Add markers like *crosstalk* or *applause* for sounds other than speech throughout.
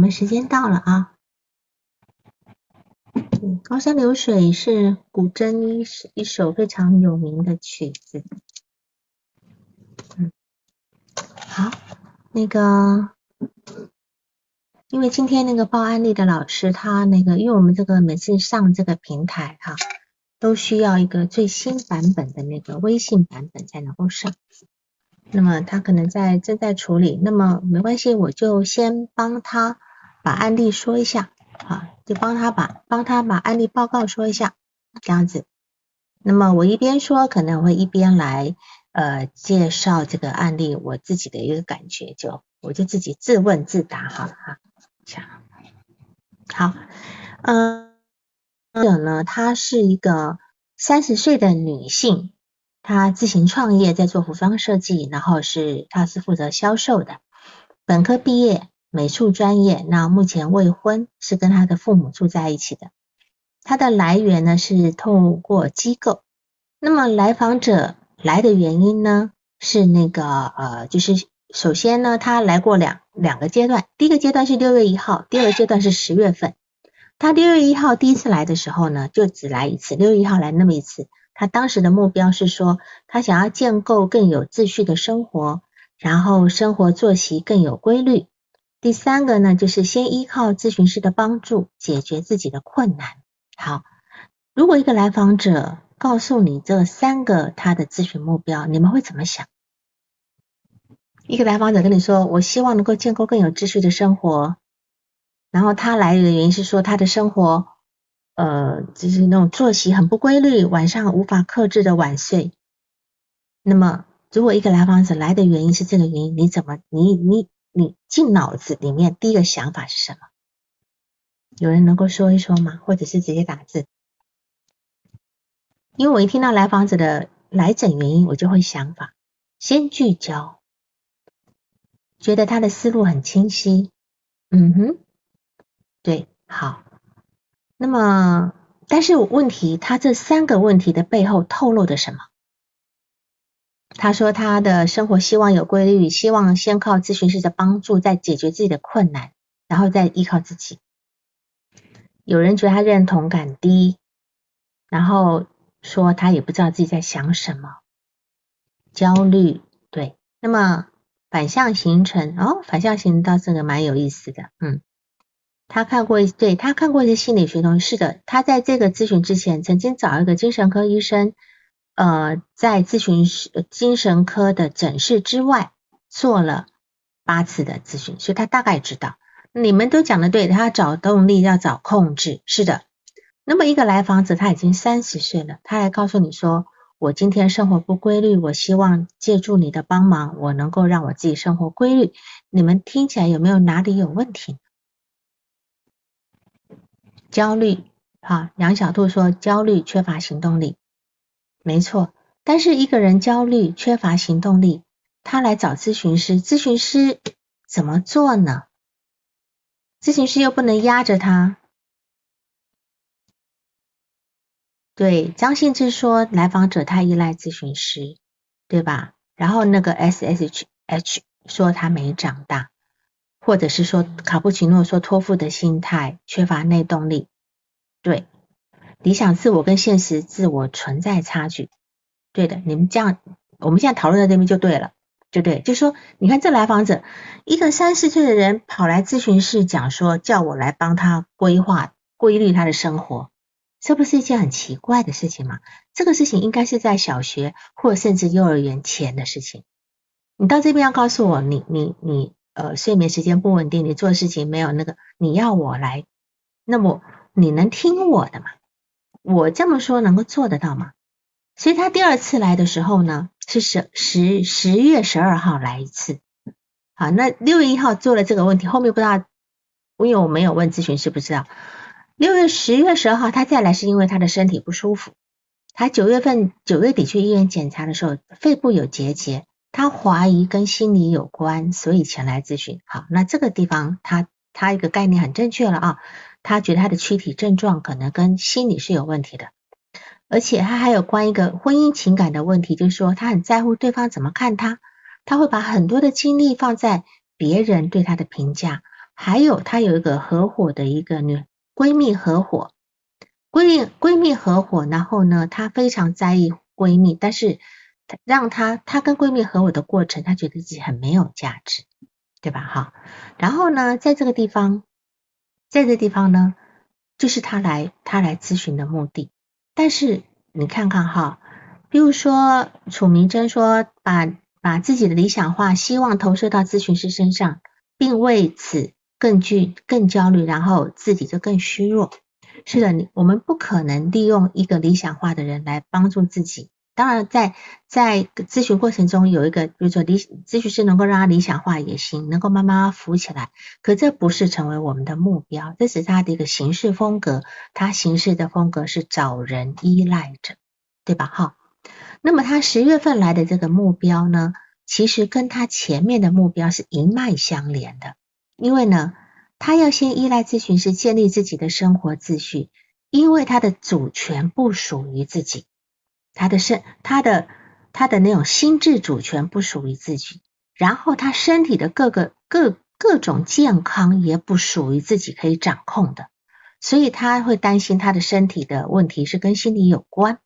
我们时间到了啊。高山流水是古筝一一首非常有名的曲子。嗯，好，那个，因为今天那个报案例的老师，他那个，因为我们这个每次上这个平台哈，都需要一个最新版本的那个微信版本才能够上。那么他可能在正在处理，那么没关系，我就先帮他把案例说一下，啊，就帮他把帮他把案例报告说一下，这样子。那么我一边说，可能会一边来呃介绍这个案例，我自己的一个感觉，就我就自己自问自答好了哈。好，嗯，者呢，她是一个三十岁的女性。他自行创业，在做服装设计，然后是他是负责销售的。本科毕业，美术专业。那目前未婚，是跟他的父母住在一起的。他的来源呢是透过机构。那么来访者来的原因呢是那个呃，就是首先呢，他来过两两个阶段。第一个阶段是六月一号，第二个阶段是十月份。他六月一号第一次来的时候呢，就只来一次，六月一号来那么一次。他当时的目标是说，他想要建构更有秩序的生活，然后生活作息更有规律。第三个呢，就是先依靠咨询师的帮助解决自己的困难。好，如果一个来访者告诉你这三个他的咨询目标，你们会怎么想？一个来访者跟你说，我希望能够建构更有秩序的生活，然后他来的原因是说他的生活。呃，就是那种作息很不规律，晚上无法克制的晚睡。那么，如果一个来访者来的原因是这个原因，你怎么，你你你进脑子里面第一个想法是什么？有人能够说一说吗？或者是直接打字？因为我一听到来访者的来诊原因，我就会想法先聚焦，觉得他的思路很清晰。嗯哼，对，好。那么，但是问题，他这三个问题的背后透露的什么？他说他的生活希望有规律，希望先靠咨询师的帮助，再解决自己的困难，然后再依靠自己。有人觉得他认同感低，然后说他也不知道自己在想什么，焦虑。对，那么反向形成哦，反向形成倒是个蛮有意思的，嗯。他看过一对他看过一些心理学东西，是的，他在这个咨询之前曾经找一个精神科医生，呃，在咨询室精神科的诊室之外做了八次的咨询，所以他大概知道。你们都讲的对，他找动力要找控制，是的。那么一个来访者他已经三十岁了，他来告诉你说，我今天生活不规律，我希望借助你的帮忙，我能够让我自己生活规律。你们听起来有没有哪里有问题？焦虑，哈，杨小兔说焦虑缺乏行动力，没错。但是一个人焦虑缺乏行动力，他来找咨询师，咨询师怎么做呢？咨询师又不能压着他。对，张信志说来访者太依赖咨询师，对吧？然后那个 S S H H 说他没长大。或者是说卡布奇诺说托付的心态缺乏内动力，对理想自我跟现实自我存在差距，对的，你们这样我们现在讨论的这边就对了，就对，就说你看这来访者一个三十岁的人跑来咨询室讲说叫我来帮他规划规律他的生活，这不是一件很奇怪的事情吗？这个事情应该是在小学或甚至幼儿园前的事情，你到这边要告诉我你你你。呃，睡眠时间不稳定，你做事情没有那个，你要我来，那么你能听我的吗？我这么说能够做得到吗？所以他第二次来的时候呢，是十十十月十二号来一次，好，那六月一号做了这个问题，后面不知道，因为我没有问咨询师，不知道。六月十月十二号他再来是因为他的身体不舒服，他九月份九月底去医院检查的时候，肺部有结节。他怀疑跟心理有关，所以前来咨询。好，那这个地方他他一个概念很正确了啊，他觉得他的躯体症状可能跟心理是有问题的，而且他还有关一个婚姻情感的问题，就是说他很在乎对方怎么看他，他会把很多的精力放在别人对他的评价，还有她有一个合伙的一个女闺蜜合伙，闺蜜闺蜜合伙，然后呢，她非常在意闺蜜，但是让她她跟闺蜜合伙的过程，她觉得自己很没有价值，对吧？哈，然后呢，在这个地方，在这地方呢，就是他来他来咨询的目的，但是你看看哈，比如说楚明珍说把把自己的理想化希望投射到咨询师身上，并为此。更具更焦虑，然后自己就更虚弱。是的，你我们不可能利用一个理想化的人来帮助自己。当然，在在咨询过程中有一个，比如说理咨询师能够让他理想化也行，能够慢慢扶起来。可这不是成为我们的目标，这是他的一个行事风格。他行事的风格是找人依赖着，对吧？哈。那么他十月份来的这个目标呢，其实跟他前面的目标是一脉相连的。因为呢，他要先依赖咨询师建立自己的生活秩序，因为他的主权不属于自己，他的身，他的他的那种心智主权不属于自己，然后他身体的各个各各种健康也不属于自己可以掌控的，所以他会担心他的身体的问题是跟心理有关。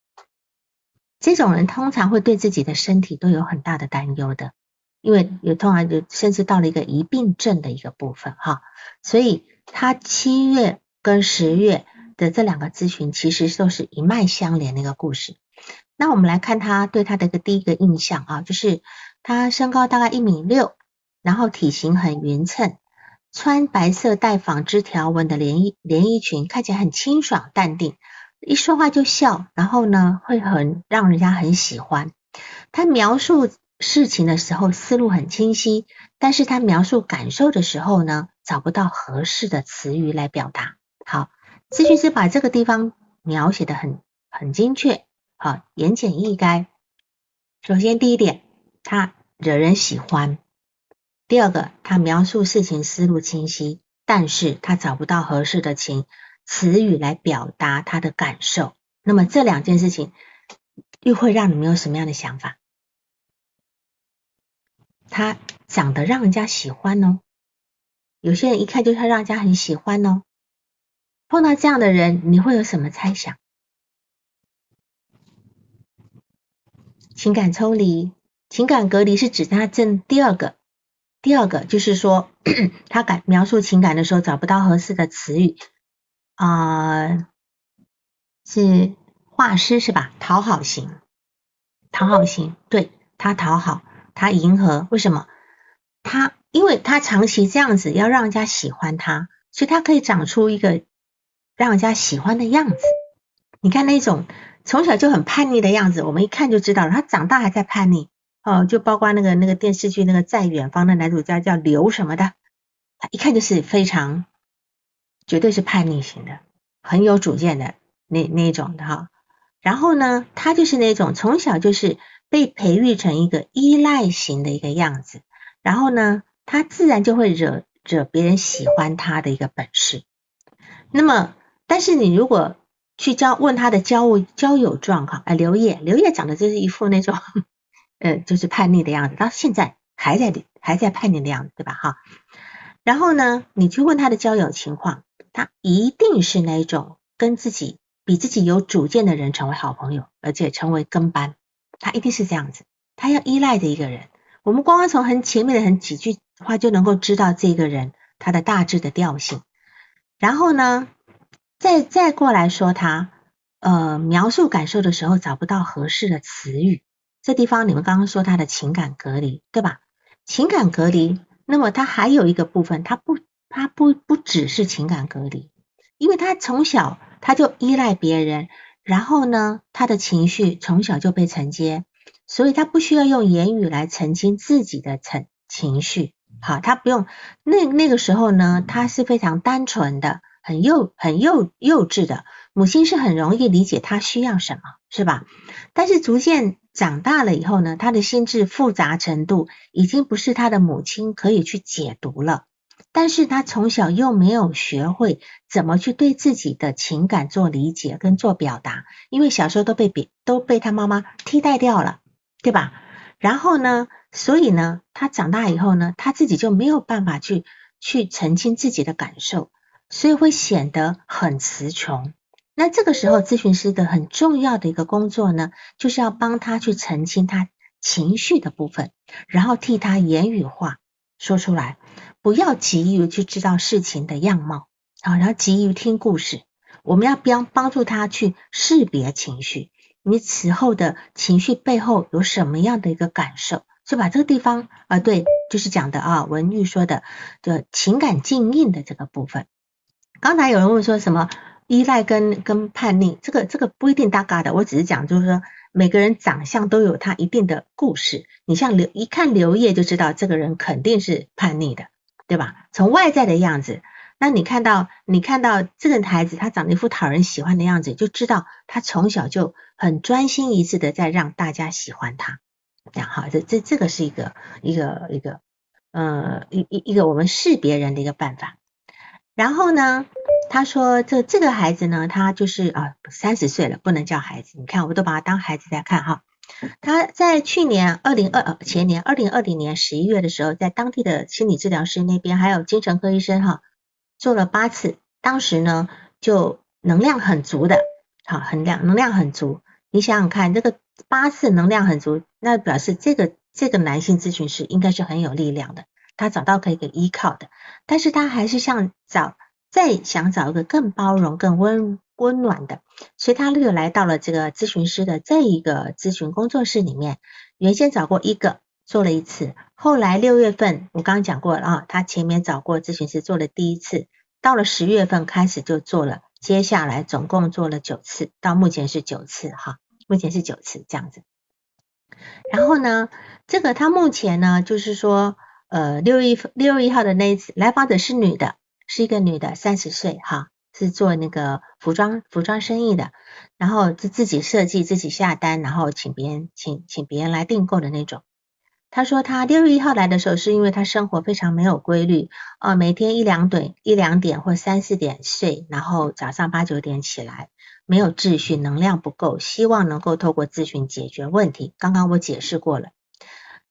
这种人通常会对自己的身体都有很大的担忧的。因为有通常就甚至到了一个疑病症的一个部分哈，所以他七月跟十月的这两个咨询其实都是一脉相连的一个故事。那我们来看他对他的一个第一个印象啊，就是他身高大概一米六，然后体型很匀称，穿白色带纺织条纹的连衣连衣裙，看起来很清爽淡定，一说话就笑，然后呢会很让人家很喜欢。他描述。事情的时候思路很清晰，但是他描述感受的时候呢，找不到合适的词语来表达。好，咨询师把这个地方描写的很很精确，好，言简意赅。首先第一点，他惹人喜欢；第二个，他描述事情思路清晰，但是他找不到合适的情词语来表达他的感受。那么这两件事情又会让你们有什么样的想法？他长得让人家喜欢哦，有些人一看就他让人家很喜欢哦。碰到这样的人，你会有什么猜想？情感抽离、情感隔离是指他正第二个，第二个就是说 *clears throat* 他感描述情感的时候找不到合适的词语啊，是画师是吧？讨好型，讨好型，对他讨好。他迎合为什么？他因为他长期这样子要让人家喜欢他，所以他可以长出一个让人家喜欢的样子。你看那种从小就很叛逆的样子，我们一看就知道了。他长大还在叛逆哦，就包括那个那个电视剧那个在远方的男主角叫刘什么的，他一看就是非常绝对是叛逆型的，很有主见的那那种的哈。然后呢，他就是那种从小就是。被培育成一个依赖型的一个样子，然后呢，他自然就会惹惹别人喜欢他的一个本事。那么，但是你如果去交问他的交交友状况，哎，刘烨，刘烨长得就是一副那种，呃，就是叛逆的样子，到现在还在还在叛逆的样子，对吧？哈。然后呢，你去问他的交友情况，他一定是那种跟自己比自己有主见的人成为好朋友，而且成为跟班。他一定是这样子，他要依赖的一个人。我们光光从很前面的很几句话就能够知道这个人他的大致的调性。然后呢，再再过来说他呃描述感受的时候找不到合适的词语。这地方你们刚刚说他的情感隔离，对吧？情感隔离，那么他还有一个部分，他不他不不只是情感隔离，因为他从小他就依赖别人。然后呢，他的情绪从小就被承接，所以他不需要用言语来澄清自己的情情绪。好，他不用那那个时候呢，他是非常单纯的，很幼很幼幼稚的。母亲是很容易理解他需要什么，是吧？但是逐渐长大了以后呢，他的心智复杂程度已经不是他的母亲可以去解读了。但是他从小又没有学会怎么去对自己的情感做理解跟做表达，因为小时候都被别都被他妈妈替代掉了，对吧？然后呢，所以呢，他长大以后呢，他自己就没有办法去去澄清自己的感受，所以会显得很词穷。那这个时候，咨询师的很重要的一个工作呢，就是要帮他去澄清他情绪的部分，然后替他言语化说出来，不要急于去知道事情的样貌啊，然后急于听故事。我们要帮帮助他去识别情绪，你此后的情绪背后有什么样的一个感受？就把这个地方啊，对，就是讲的啊，文玉说的的情感静印的这个部分。刚才有人问说什么依赖跟跟叛逆，这个这个不一定搭嘎的，我只是讲就是说每个人长相都有他一定的故事。你像刘一看刘烨就知道这个人肯定是叛逆的，对吧？从外在的样子。那你看到你看到这个孩子，他长得一副讨人喜欢的样子，就知道他从小就很专心一致的在让大家喜欢他。这样哈，这这这个是一个一个一个呃一一一个我们识别人的一个办法。然后呢，他说这这个孩子呢，他就是啊三十岁了，不能叫孩子。你看，我们都把他当孩子在看哈。他在去年二零二前年二零二零年十一月的时候，在当地的心理治疗师那边，还有精神科医生哈。做了八次，当时呢就能量很足的，好，很量能量很足。你想想看，这个八次能量很足，那表示这个这个男性咨询师应该是很有力量的，他找到可以给依靠的。但是他还是想找再想找一个更包容、更温温暖的，所以他又来到了这个咨询师的这一个咨询工作室里面。原先找过一个。做了一次，后来六月份我刚刚讲过了啊，他前面找过咨询师做了第一次，到了十月份开始就做了，接下来总共做了九次，到目前是九次哈，目前是九次这样子。然后呢，这个他目前呢就是说，呃，六月六月一号的那一次来访者是女的，是一个女的，三十岁哈，是做那个服装服装生意的，然后自自己设计自己下单，然后请别人请请别人来订购的那种。他说他六月一号来的时候，是因为他生活非常没有规律呃，每天一两点一两点或三四点睡，然后早上八九点起来，没有秩序，能量不够，希望能够透过咨询解决问题。刚刚我解释过了。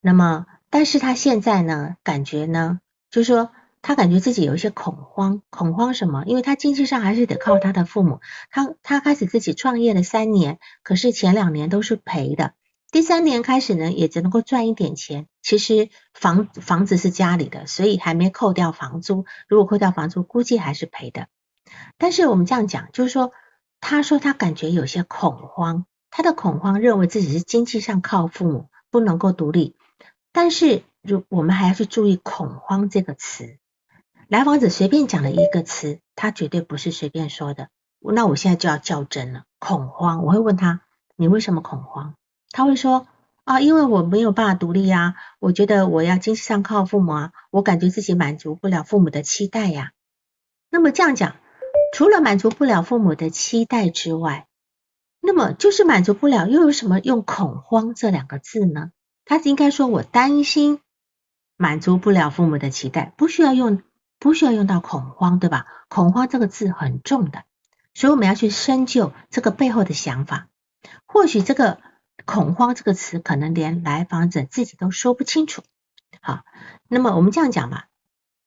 那么，但是他现在呢，感觉呢，就是说他感觉自己有一些恐慌，恐慌什么？因为他经济上还是得靠他的父母。他他开始自己创业了三年，可是前两年都是赔的。第三年开始呢，也只能够赚一点钱。其实房房子是家里的，所以还没扣掉房租。如果扣掉房租，估计还是赔的。但是我们这样讲，就是说，他说他感觉有些恐慌，他的恐慌认为自己是经济上靠父母，不能够独立。但是，如我们还要去注意“恐慌”这个词。来访者随便讲了一个词，他绝对不是随便说的。那我现在就要较真了，恐慌。我会问他，你为什么恐慌？他会说啊，因为我没有办法独立呀，我觉得我要经济上靠父母啊，我感觉自己满足不了父母的期待呀。那么这样讲，除了满足不了父母的期待之外，那么就是满足不了，又有什么用恐慌这两个字呢？他是应该说我担心满足不了父母的期待，不需要用不需要用到恐慌，对吧？恐慌这个字很重的，所以我们要去深究这个背后的想法，或许这个。恐慌这个词，可能连来访者自己都说不清楚。好，那么我们这样讲吧。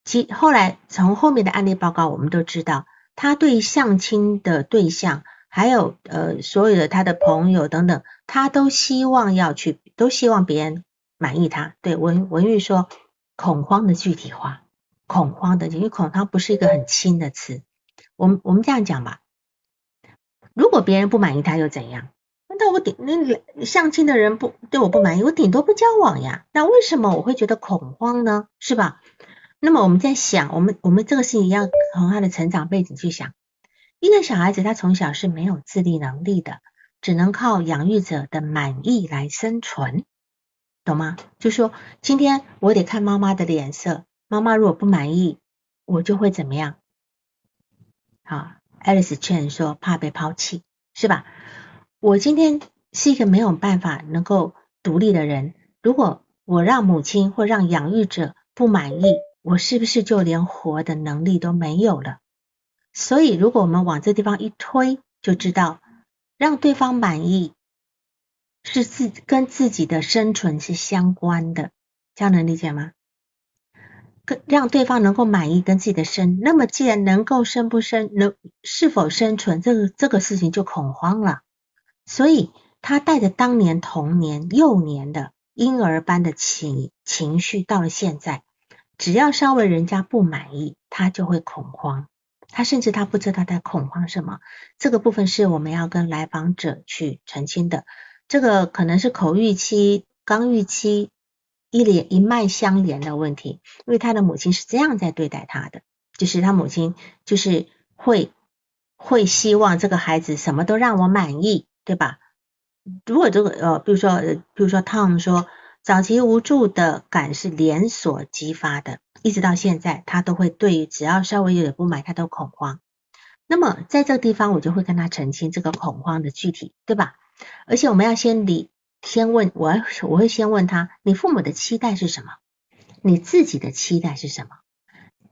其后来从后面的案例报告，我们都知道，他对相亲的对象，还有呃所有的他的朋友等等，他都希望要去，都希望别人满意他。对文文玉说，恐慌的具体化，恐慌的，因为恐慌不是一个很轻的词。我们我们这样讲吧，如果别人不满意他又怎样？那我顶那相亲的人不对我不满意，我顶多不交往呀。那为什么我会觉得恐慌呢？是吧？那么我们在想，我们我们这个事情要从他的成长背景去想。一个小孩子他从小是没有自立能力的，只能靠养育者的满意来生存，懂吗？就说今天我得看妈妈的脸色，妈妈如果不满意，我就会怎么样？好，Alice 劝说怕被抛弃，是吧？我今天是一个没有办法能够独立的人，如果我让母亲或让养育者不满意，我是不是就连活的能力都没有了？所以，如果我们往这地方一推，就知道让对方满意是自跟自己的生存是相关的，这样能理解吗？跟让对方能够满意跟自己的生，那么既然能够生不生，能是否生存，这个这个事情就恐慌了。所以他带着当年童年幼年的婴儿般的情情绪，到了现在，只要稍微人家不满意，他就会恐慌。他甚至他不知道在恐慌什么。这个部分是我们要跟来访者去澄清的。这个可能是口欲期、刚欲期。一连一脉相连的问题，因为他的母亲是这样在对待他的，就是他母亲就是会会希望这个孩子什么都让我满意，对吧？如果这个呃，比如说比如说 Tom 说，早期无助的感是连锁激发的，一直到现在，他都会对于只要稍微有点不满，他都恐慌。那么在这个地方，我就会跟他澄清这个恐慌的具体，对吧？而且我们要先理。先问我，我会先问他，你父母的期待是什么？你自己的期待是什么？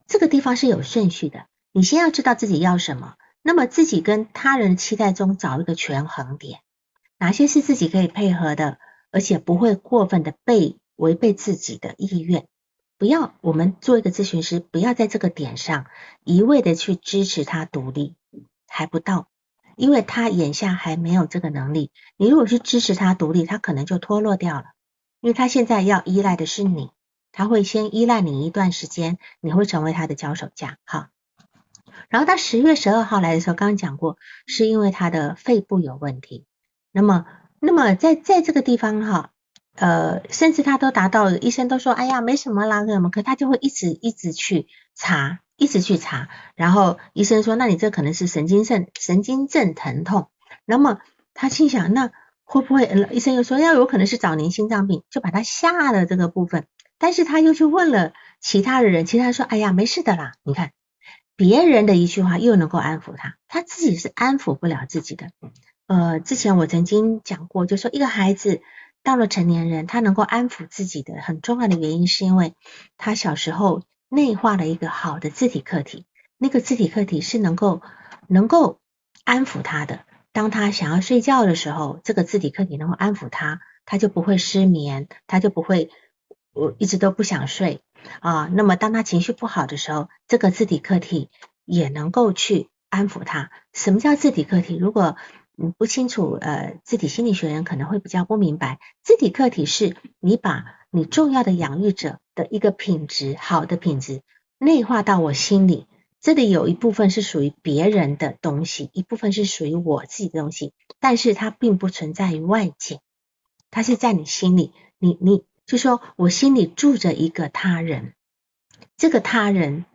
这个地方是有顺序的，你先要知道自己要什么，那么自己跟他人期待中找一个权衡点，哪些是自己可以配合的，而且不会过分的被违背自己的意愿。不要，我们做一个咨询师，不要在这个点上一味的去支持他独立，还不到。因为他眼下还没有这个能力，你如果是支持他独立，他可能就脱落掉了。因为他现在要依赖的是你，他会先依赖你一段时间，你会成为他的脚手架，哈。然后他十月十二号来的时候，刚刚讲过，是因为他的肺部有问题。那么，那么在在这个地方哈，呃，甚至他都达到，医生都说，哎呀，没什么啦，什么，可他就会一直一直去查。一直去查，然后医生说，那你这可能是神经症，神经症疼痛。那么他心想，那会不会？医生又说，要有可能是早年心脏病，就把他吓了这个部分。但是他又去问了其他的人，其他说，哎呀，没事的啦。你看别人的一句话又能够安抚他，他自己是安抚不了自己的。呃，之前我曾经讲过，就说一个孩子到了成年人，他能够安抚自己的很重要的原因，是因为他小时候。内化了一个好的字体客体，那个字体客体是能够能够安抚他的。当他想要睡觉的时候，这个字体客体能够安抚他，他就不会失眠，他就不会我一直都不想睡啊。那么当他情绪不好的时候，这个字体客体也能够去安抚他。什么叫字体客体？如果你不清楚，呃，字体心理学人可能会比较不明白。字体客体是你把你重要的养育者。的一个品质，好的品质内化到我心里，这里有一部分是属于别人的东西，一部分是属于我自己的东西，但是它并不存在于外界，它是在你心里，你你就说我心里住着一个他人，这个他人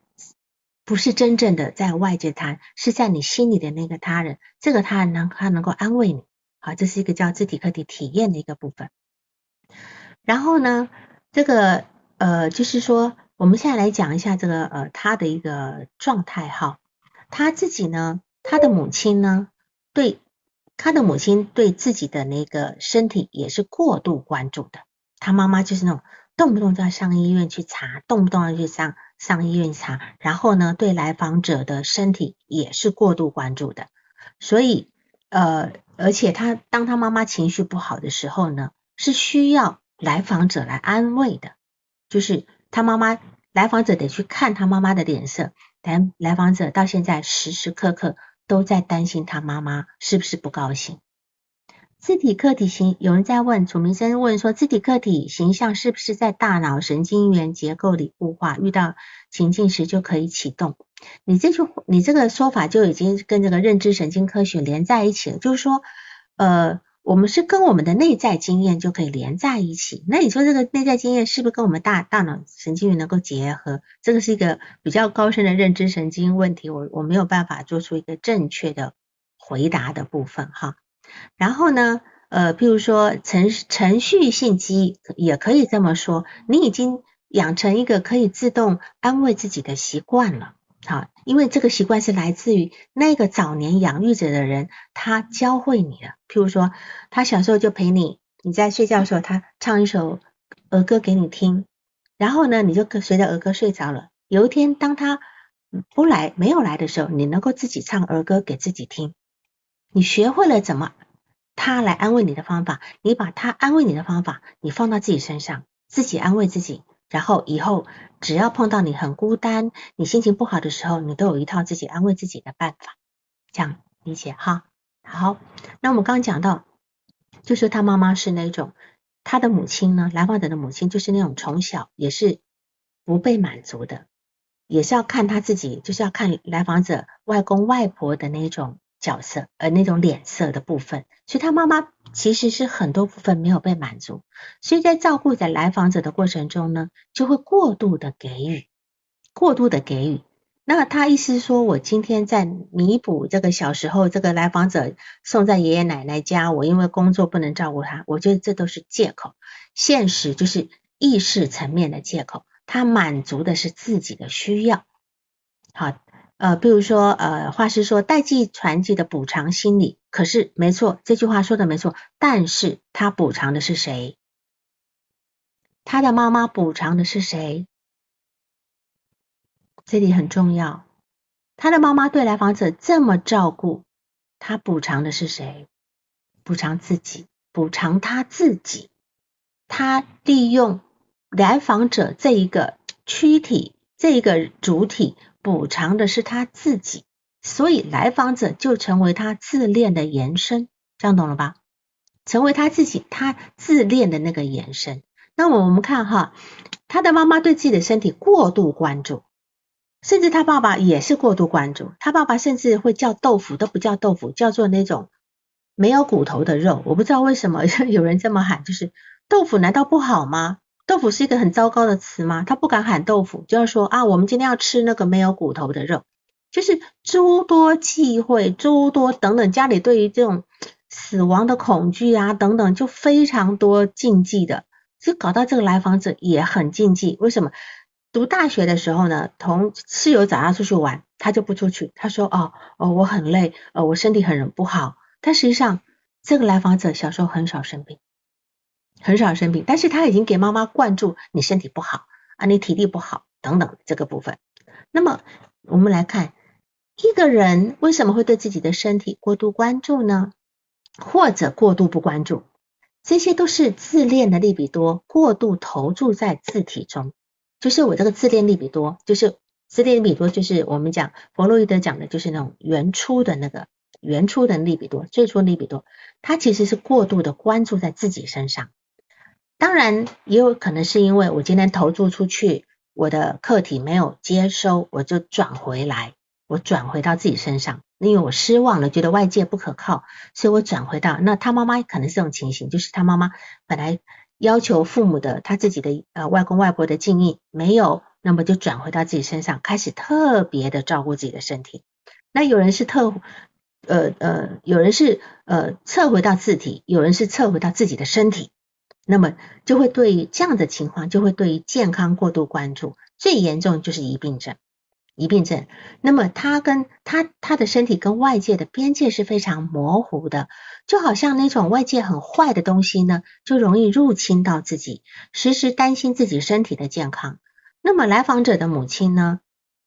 不是真正的在外界谈，是在你心里的那个他人，这个他人能他能够安慰你，好，这是一个叫自体客体体验的一个部分，然后呢，这个。呃，就是说，我们现在来讲一下这个呃他的一个状态哈。他自己呢，他的母亲呢，对他的母亲对自己的那个身体也是过度关注的。他妈妈就是那种动不动就要上医院去查，动不动要去上上医院查，然后呢，对来访者的身体也是过度关注的。所以呃，而且他当他妈妈情绪不好的时候呢，是需要来访者来安慰的。就是他妈妈来访者得去看他妈妈的脸色，但来访者到现在时时刻刻都在担心他妈妈是不是不高兴。字体客体形，有人在问楚明生问说，字体客体形象是不是在大脑神经元结构里固化，遇到情境时就可以启动？你这句你这个说法就已经跟这个认知神经科学连在一起了，就是说，呃。我们是跟我们的内在经验就可以连在一起，那你说这个内在经验是不是跟我们大大脑神经元能够结合？这个是一个比较高深的认知神经问题，我我没有办法做出一个正确的回答的部分哈。然后呢，呃，譬如说程程序性记忆也可以这么说，你已经养成一个可以自动安慰自己的习惯了。好，因为这个习惯是来自于那个早年养育者的人，他教会你的。譬如说，他小时候就陪你，你在睡觉的时候，他唱一首儿歌给你听，然后呢，你就随着儿歌睡着了。有一天，当他不来、没有来的时候，你能够自己唱儿歌给自己听，你学会了怎么他来安慰你的方法，你把他安慰你的方法，你放到自己身上，自己安慰自己，然后以后只要碰到你很孤单，你心情不好的时候，你都有一套自己安慰自己的办法，这样理解哈。好，那我们刚讲到，就是他妈妈是那种，他的母亲呢，来访者的母亲就是那种从小也是不被满足的，也是要看他自己，就是要看来访者外公外婆的那种角色，呃，那种脸色的部分，所以他妈妈其实是很多部分没有被满足，所以在照顾在来访者的过程中呢，就会过度的给予，过度的给予。那他意思说，我今天在弥补这个小时候这个来访者送在爷爷奶奶家，我因为工作不能照顾他，我觉得这都是借口。现实就是意识层面的借口，他满足的是自己的需要。好，呃，比如说，呃，画师说代际传递的补偿心理，可是没错，这句话说的没错，但是他补偿的是谁？他的妈妈补偿的是谁？这里很重要，他的妈妈对来访者这么照顾，他补偿的是谁？补偿自己，补偿他自己。他利用来访者这一个躯体，这一个主体，补偿的是他自己，所以来访者就成为他自恋的延伸，这样懂了吧？成为他自己，他自恋的那个延伸。那么我们看哈，他的妈妈对自己的身体过度关注。甚至他爸爸也是过度关注，他爸爸甚至会叫豆腐都不叫豆腐，叫做那种没有骨头的肉。我不知道为什么 *laughs* 有人这么喊，就是豆腐难道不好吗？豆腐是一个很糟糕的词吗？他不敢喊豆腐，就要说啊，我们今天要吃那个没有骨头的肉，就是诸多忌讳，诸多等等，家里对于这种死亡的恐惧啊等等，就非常多禁忌的，就搞到这个来访者也很禁忌。为什么？读大学的时候呢，同室友找他出去玩，他就不出去。他说：“哦哦，我很累，呃，我身体很不好。”但实际上，这个来访者小时候很少生病，很少生病，但是他已经给妈妈灌注你身体不好啊，你体力不好等等这个部分。那么我们来看，一个人为什么会对自己的身体过度关注呢？或者过度不关注？这些都是自恋的利比多过度投注在自体中。就是我这个自恋利比多，就是自恋利比多，就是我们讲弗洛伊德讲的，就是那种原初的那个原初的利比多，最初利比多，它其实是过度的关注在自己身上。当然也有可能是因为我今天投注出去，我的客体没有接收，我就转回来，我转回到自己身上，因为我失望了，觉得外界不可靠，所以我转回到那他妈妈可能是这种情形，就是他妈妈本来。要求父母的他自己的呃外公外婆的敬意没有，那么就转回到自己身上，开始特别的照顾自己的身体。那有人是特呃呃，有人是呃撤回到自体，有人是撤回到自己的身体，那么就会对于这样的情况，就会对于健康过度关注，最严重就是疑病症。疑病症，那么他跟他他的身体跟外界的边界是非常模糊的，就好像那种外界很坏的东西呢，就容易入侵到自己，时时担心自己身体的健康。那么来访者的母亲呢？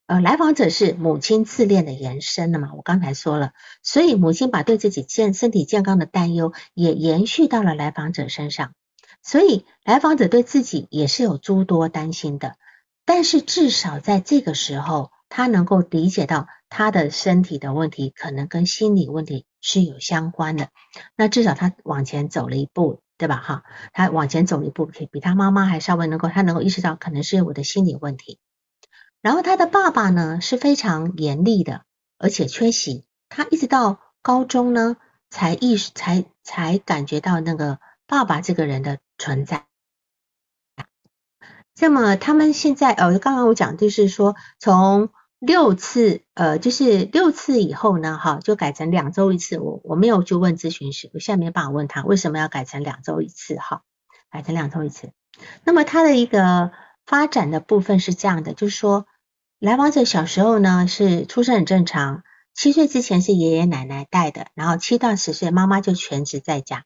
呃，来访者是母亲自恋的延伸了嘛？我刚才说了，所以母亲把对自己健身体健康的担忧也延续到了来访者身上，所以来访者对自己也是有诸多担心的，但是至少在这个时候。他能够理解到他的身体的问题可能跟心理问题是有相关的，那至少他往前走了一步，对吧？哈，他往前走了一步，可以比他妈妈还稍微能够，他能够意识到可能是我的心理问题。然后他的爸爸呢是非常严厉的，而且缺席，他一直到高中呢才意识才才感觉到那个爸爸这个人的存在。那么他们现在呃，刚刚我讲就是说从。六次，呃，就是六次以后呢，哈，就改成两周一次。我我没有去问咨询师，我现在没办法问他为什么要改成两周一次，哈，改成两周一次。那么他的一个发展的部分是这样的，就是说，来访者小时候呢是出生很正常，七岁之前是爷爷奶奶带的，然后七到十岁妈妈就全职在家。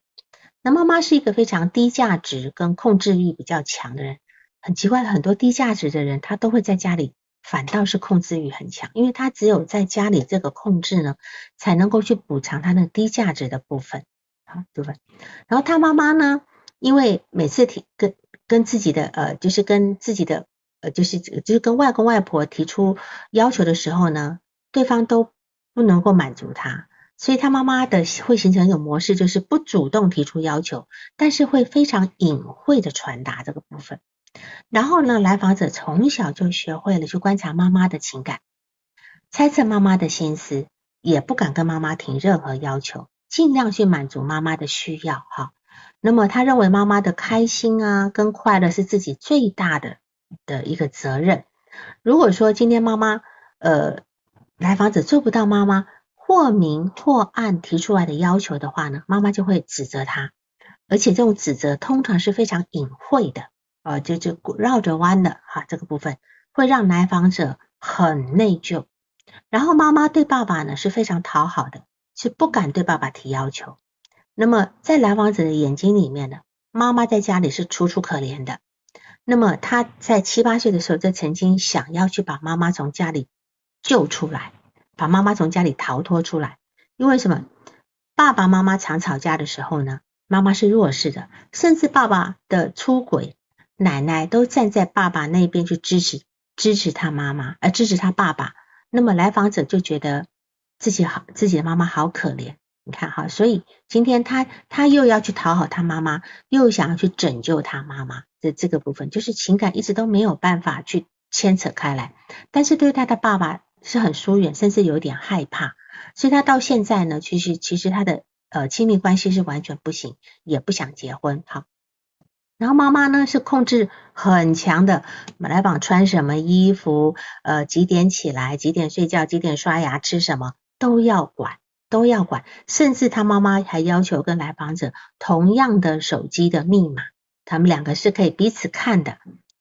那妈妈是一个非常低价值跟控制欲比较强的人，很奇怪，很多低价值的人他都会在家里。反倒是控制欲很强，因为他只有在家里这个控制呢，才能够去补偿他那低价值的部分，好部分。然后他妈妈呢，因为每次提跟跟自己的呃，就是跟自己的呃，就是就是跟外公外婆提出要求的时候呢，对方都不能够满足他，所以他妈妈的会形成一种模式，就是不主动提出要求，但是会非常隐晦的传达这个部分。然后呢，来访者从小就学会了去观察妈妈的情感，猜测妈妈的心思，也不敢跟妈妈提任何要求，尽量去满足妈妈的需要哈。那么他认为妈妈的开心啊跟快乐是自己最大的的一个责任。如果说今天妈妈呃来访者做不到妈妈或明或暗提出来的要求的话呢，妈妈就会指责他，而且这种指责通常是非常隐晦的，呃就就绕着弯的哈，这个部分会让来访者很内疚。然后妈妈对爸爸呢是非常讨好的，是不敢对爸爸提要求。那么在来访者的眼睛里面呢，妈妈在家里是楚楚可怜的。那么他在七八岁的时候，就曾经想要去把妈妈从家里救出来，把妈妈从家里逃脱出来。因为什么？爸爸妈妈常吵架的时候呢，妈妈是弱势的，甚至爸爸的出轨，奶奶都站在爸爸那边去支持支持他妈妈，而支持他爸爸。那么来访者就觉得自己好，自己的妈妈好可怜。你看哈，所以今天他他又要去讨好他妈妈，又想要去拯救他妈妈的这个部分，就是情感一直都没有办法去牵扯开来。但是对他的爸爸是很疏远，甚至有点害怕，所以他到现在呢，其实其实他的呃亲密关系是完全不行，也不想结婚。好，然后妈妈呢是控制很强的，来访穿什么衣服，呃几点起来，几点睡觉，几点刷牙，吃什么都要管。都要管，甚至他妈妈还要求跟来访者同样的手机的密码，他们两个是可以彼此看的，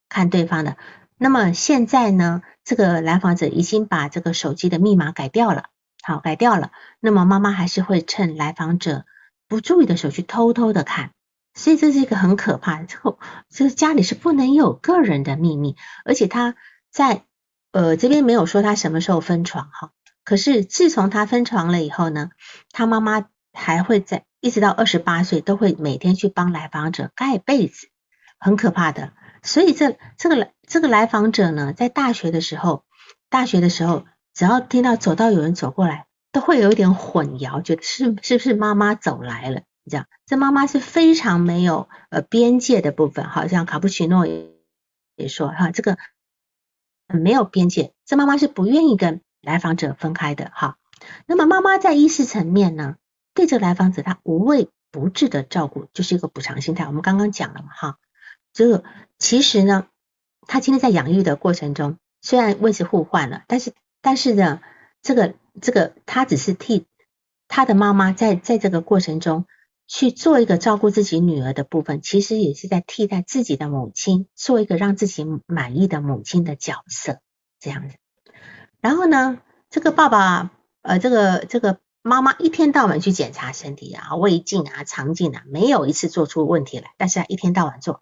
看对方的。那么现在呢，这个来访者已经把这个手机的密码改掉了，好，改掉了。那么妈妈还是会趁来访者不注意的时候去偷偷的看，所以这是一个很可怕的。这个这个家里是不能有个人的秘密，而且他在呃这边没有说他什么时候分床哈。可是自从他分床了以后呢，他妈妈还会在一直到二十八岁都会每天去帮来访者盖被子，很可怕的。所以这这个来这个来访者呢，在大学的时候，大学的时候只要听到走到有人走过来，都会有一点混淆，觉得是是不是妈妈走来了？这样，这妈妈是非常没有呃边界的部分，好像卡布奇诺也也说哈，这个没有边界，这妈妈是不愿意跟。来访者分开的哈，那么妈妈在意识层面呢，对这个来访者她无微不至的照顾，就是一个补偿心态。我们刚刚讲了嘛哈，这其实呢，他今天在养育的过程中，虽然位置互换了，但是但是呢，这个这个他只是替他的妈妈在在这个过程中去做一个照顾自己女儿的部分，其实也是在替代自己的母亲，做一个让自己满意的母亲的角色，这样子。然后呢，这个爸爸呃，这个这个妈妈一天到晚去检查身体啊，胃镜啊、肠镜啊，没有一次做出问题来。但是他一天到晚做。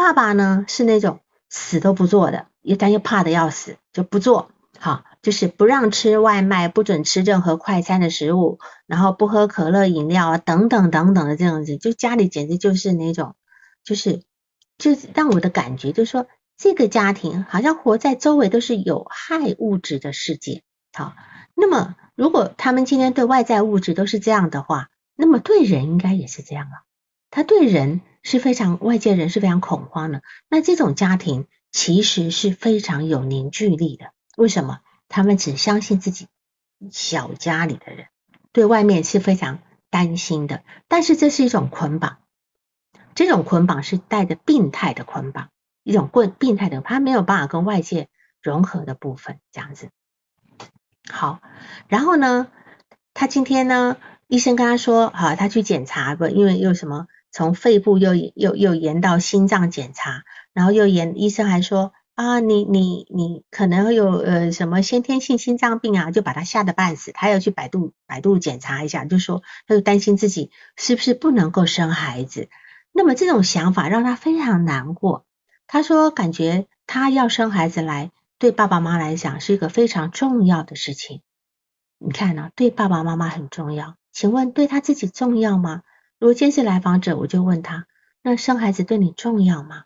爸爸呢是那种死都不做的，又但又怕的要死，就不做。好，就是不让吃外卖，不准吃任何快餐的食物，然后不喝可乐饮料啊，等等等等的这样子，就家里简直就是那种，就是就是让我的感觉就是说。这个家庭好像活在周围都是有害物质的世界，好，那么如果他们今天对外在物质都是这样的话，那么对人应该也是这样啊。他对人是非常外界人是非常恐慌的，那这种家庭其实是非常有凝聚力的。为什么？他们只相信自己小家里的人，对外面是非常担心的。但是这是一种捆绑，这种捆绑是带着病态的捆绑。一种过病态的，他没有办法跟外界融合的部分，这样子。好，然后呢，他今天呢，医生跟他说，啊，他去检查不，因为又什么，从肺部又又又延到心脏检查，然后又延，医生还说，啊，你你你可能有呃什么先天性心脏病啊，就把他吓得半死，他要去百度百度检查一下，就说他就担心自己是不是不能够生孩子，那么这种想法让他非常难过。他说：“感觉他要生孩子来，对爸爸妈妈来讲是一个非常重要的事情。你看呢？对爸爸妈妈很重要，请问对他自己重要吗？如果今天是来访者，我就问他：那生孩子对你重要吗？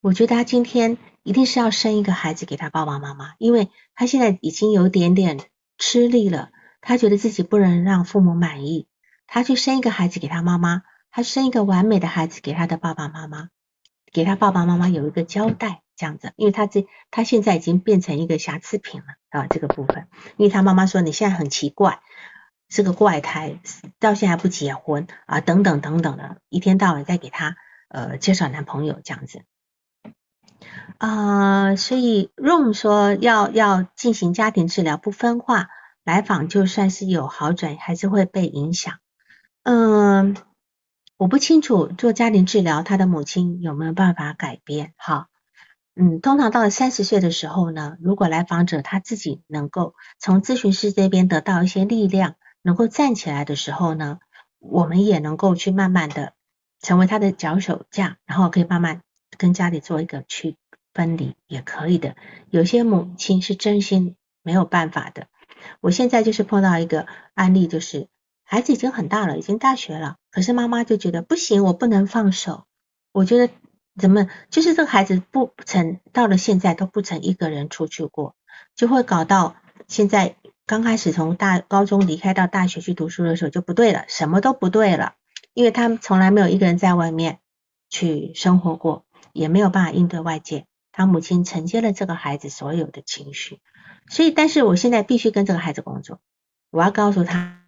我觉得他今天一定是要生一个孩子给他爸爸妈妈，因为他现在已经有点点吃力了，他觉得自己不能让父母满意，他去生一个孩子给他妈妈，他生一个完美的孩子给他的爸爸妈妈，给他爸爸妈妈有一个交代，这样子，因为他这他现在已经变成一个瑕疵品了啊，这个部分，因为他妈妈说你现在很奇怪，是个怪胎，到现在还不结婚啊，等等等等的，一天到晚在给他呃介绍男朋友这样子。啊，所以 Room 说要要进行家庭治疗不分化来访，就算是有好转，还是会被影响。嗯，我不清楚做家庭治疗，他的母亲有没有办法改变？哈，嗯，通常到了三十岁的时候呢，如果来访者他自己能够从咨询师这边得到一些力量，能够站起来的时候呢，我们也能够去慢慢的成为他的脚手架，然后可以慢慢跟家里做一个去。分离也可以的，有些母亲是真心没有办法的。我现在就是碰到一个案例，就是孩子已经很大了，已经大学了，可是妈妈就觉得不行，我不能放手。我觉得怎么就是这个孩子不曾到了现在都不曾一个人出去过，就会搞到现在刚开始从大高中离开到大学去读书的时候就不对了，什么都不对了，因为他们从来没有一个人在外面去生活过，也没有办法应对外界。他母亲承接了这个孩子所有的情绪，所以，但是我现在必须跟这个孩子工作。我要告诉他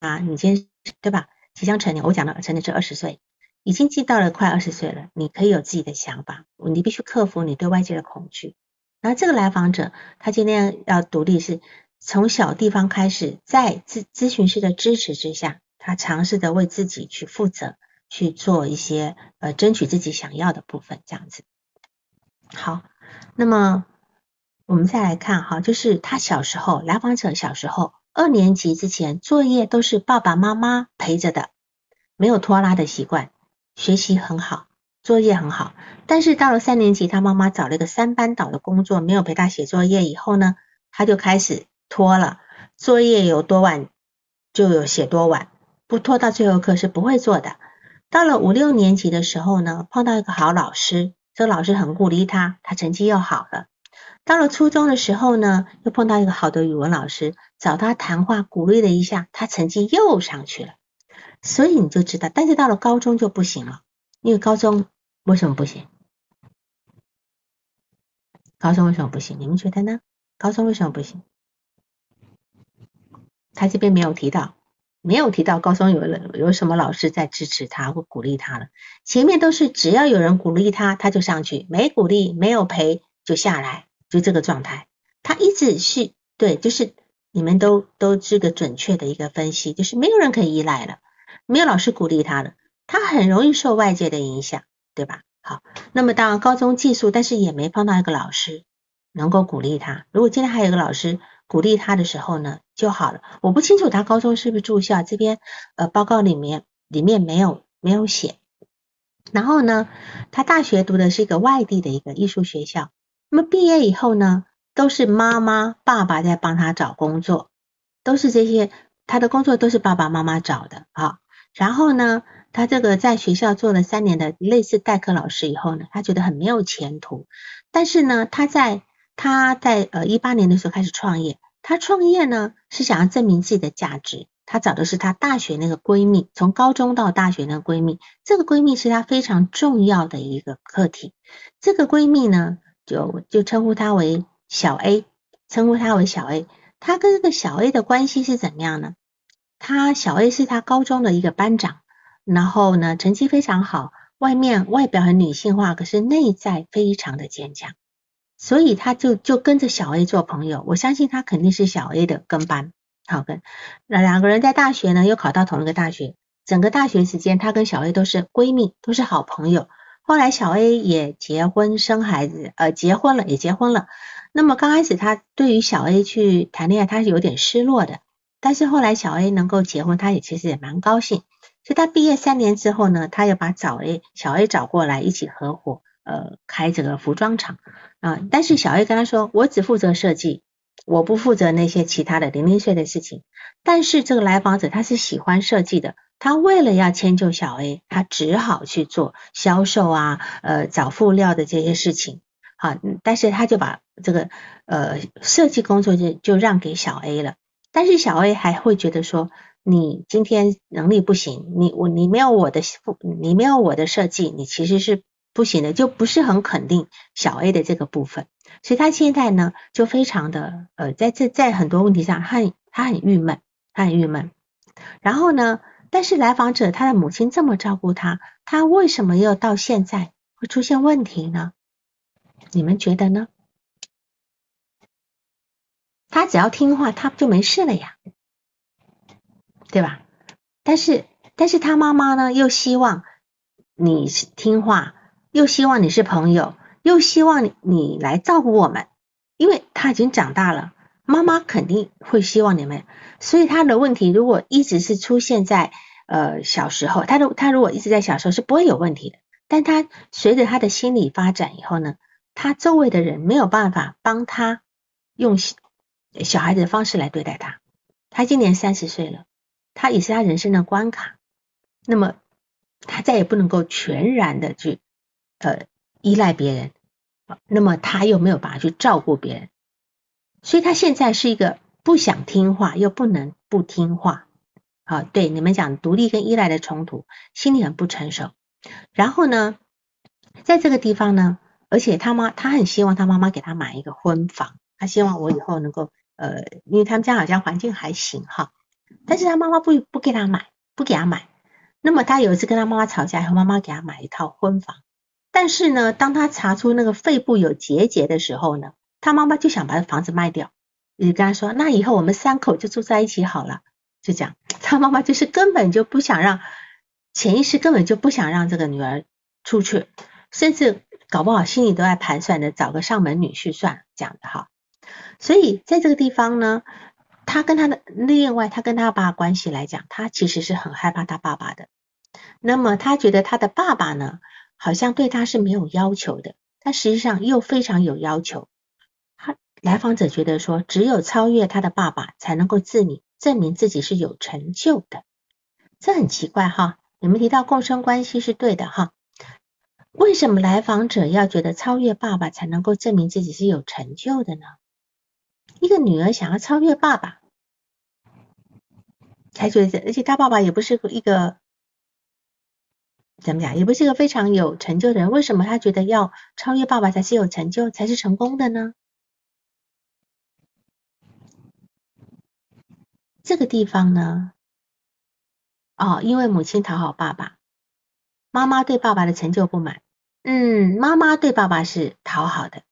啊，你今对吧？即将成年，我讲的成年是二十岁，已经进到了快二十岁了，你可以有自己的想法，你必须克服你对外界的恐惧。然后这个来访者，他今天要独立，是从小地方开始，在咨咨询师的支持之下，他尝试着为自己去负责，去做一些呃争取自己想要的部分，这样子。好，那么我们再来看哈，就是他小时候，来访者小时候二年级之前作业都是爸爸妈妈陪着的，没有拖拉的习惯，学习很好，作业很好。但是到了三年级，他妈妈找了一个三班倒的工作，没有陪他写作业以后呢，他就开始拖了，作业有多晚就有写多晚，不拖到最后课是不会做的。到了五六年级的时候呢，碰到一个好老师。这个老师很鼓励他，他成绩又好了。到了初中的时候呢，又碰到一个好的语文老师，找他谈话，鼓励了一下，他成绩又上去了。所以你就知道，但是到了高中就不行了，因为高中为什么不行？高中为什么不行？你们觉得呢？高中为什么不行？他这边没有提到。没有提到高中有了有什么老师在支持他或鼓励他了，前面都是只要有人鼓励他，他就上去；没鼓励、没有陪就下来，就这个状态。他一直是对，就是你们都都是个准确的一个分析，就是没有人可以依赖了，没有老师鼓励他了，他很容易受外界的影响，对吧？好，那么当高中寄宿，但是也没碰到一个老师能够鼓励他。如果今天还有一个老师。鼓励他的时候呢就好了。我不清楚他高中是不是住校，这边呃报告里面里面没有没有写。然后呢，他大学读的是一个外地的一个艺术学校。那么毕业以后呢，都是妈妈爸爸在帮他找工作，都是这些他的工作都是爸爸妈妈找的啊。然后呢，他这个在学校做了三年的类似代课老师以后呢，他觉得很没有前途。但是呢，他在他在呃一八年的时候开始创业，他创业呢是想要证明自己的价值。他找的是他大学那个闺蜜，从高中到大学那个闺蜜，这个闺蜜是她非常重要的一个课题。这个闺蜜呢，就就称呼她为小 A，称呼她为小 A。她跟这个小 A 的关系是怎么样呢？她小 A 是她高中的一个班长，然后呢成绩非常好，外面外表很女性化，可是内在非常的坚强。所以他就就跟着小 A 做朋友，我相信他肯定是小 A 的跟班，好跟。那两个人在大学呢，又考到同一个大学，整个大学时间，他跟小 A 都是闺蜜，都是好朋友。后来小 A 也结婚生孩子，呃，结婚了也结婚了。那么刚开始他对于小 A 去谈恋爱，他是有点失落的。但是后来小 A 能够结婚，他也其实也蛮高兴。所以他毕业三年之后呢，他又把找 A 小 A 找过来一起合伙。呃，开这个服装厂啊，但是小 A 跟他说，我只负责设计，我不负责那些其他的零零碎的事情。但是这个来访者他是喜欢设计的，他为了要迁就小 A，他只好去做销售啊，呃，找布料的这些事情。好，但是他就把这个呃设计工作就就让给小 A 了。但是小 A 还会觉得说，你今天能力不行，你我你没有我的你没有我的设计，你其实是不行的，就不是很肯定小 A 的这个部分。所以他现在呢，就非常的呃，在这在很多问题上，他很他很郁闷，他很郁闷。然后呢，但是来访者他的母亲这么照顾他，他为什么要到现在会出现问题呢？你们觉得呢？他只要听话，他就没事了呀，对吧？但是，但是他妈妈呢，又希望你听话，又希望你是朋友，又希望你来照顾我们，因为他已经长大了，妈妈肯定会希望你们。所以他的问题如果一直是出现在呃小时候，他如他如果一直在小时候是不会有问题的，但他随着他的心理发展以后呢？他周围的人没有办法帮他用小孩子的方式来对待他。他今年三十岁了，他也是他人生的关卡。那么他再也不能够全然的去呃依赖别人，那么他又没有办法去照顾别人，所以他现在是一个不想听话又不能不听话。好，对你们讲独立跟依赖的冲突，心理很不成熟。然后呢，在这个地方呢。而且他妈，他很希望他妈妈给他买一个婚房，他希望我以后能够，呃，因为他们家好像环境还行哈，但是他妈妈不不给他买，不给他买。那么他有一次跟他妈妈吵架以后，妈妈给他买一套婚房，但是呢，当他查出那个肺部有结节的时候呢，他妈妈就想把房子卖掉，就跟他说，那以后我们三口就住在一起好了，就这样。他妈妈就是根本就不想让，潜意识根本就不想让这个女儿出去，甚至。搞不好心里都在盘算着找个上门女婿算这样的哈，所以在这个地方呢，他跟他的另外他跟他爸关系来讲，他其实是很害怕他爸爸的。那么他觉得他的爸爸呢，好像对他是没有要求的，但实际上又非常有要求。他来访者觉得说，只有超越他的爸爸，才能够证明证明自己是有成就的。这很奇怪哈，你们提到共生关系是对的哈。为什么来访者要觉得超越爸爸才能够证明自己是有成就的呢？一个女儿想要超越爸爸，才觉得，而且他爸爸也不是一个怎么讲，也不是一个非常有成就的人。为什么他觉得要超越爸爸才是有成就，才是成功的呢？这个地方呢，哦，因为母亲讨好爸爸，妈妈对爸爸的成就不满。嗯，妈妈对爸爸是讨好的，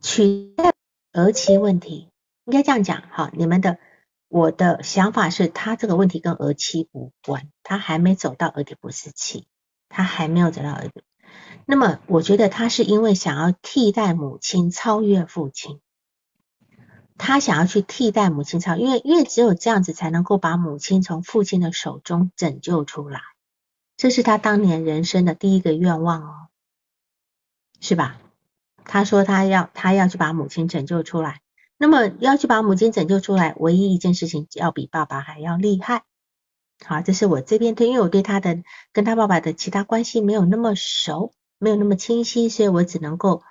取代儿媳问题，应该这样讲哈。你们的我的想法是，他这个问题跟儿妻无关，他还没走到儿底不是妻，他还没有走到儿底。那么，我觉得他是因为想要替代母亲，超越父亲，他想要去替代母亲超，因为因为只有这样子才能够把母亲从父亲的手中拯救出来。这是他当年人生的第一个愿望哦，是吧？他说他要他要去把母亲拯救出来，那么要去把母亲拯救出来，唯一一件事情要比爸爸还要厉害。好，这是我这边对，因为我对他的跟他爸爸的其他关系没有那么熟，没有那么清晰，所以我只能够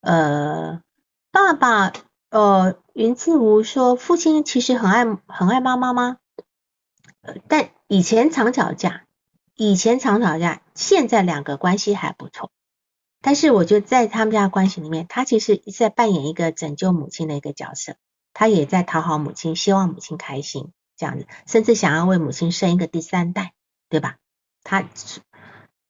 呃，爸爸呃，云自如说父亲其实很爱很爱妈妈吗？呃，但以前常吵架。以前常吵架，现在两个关系还不错。但是我觉得在他们家的关系里面，他其实一直在扮演一个拯救母亲的一个角色，他也在讨好母亲，希望母亲开心这样子，甚至想要为母亲生一个第三代，对吧？他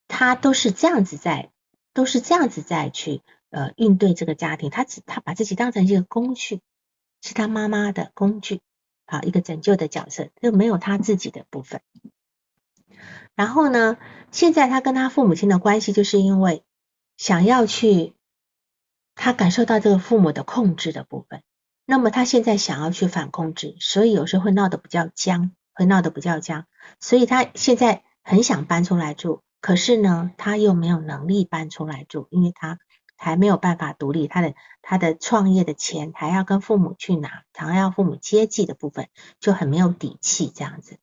他都是这样子在，都是这样子在去呃应对这个家庭，他只他把自己当成一个工具，是他妈妈的工具，好一个拯救的角色，就没有他自己的部分。然后呢？现在他跟他父母亲的关系，就是因为想要去，他感受到这个父母的控制的部分。那么他现在想要去反控制，所以有时候会闹得比较僵，会闹得比较僵。所以他现在很想搬出来住，可是呢，他又没有能力搬出来住，因为他还没有办法独立，他的他的创业的钱还要跟父母去拿，常要父母接济的部分就很没有底气这样子。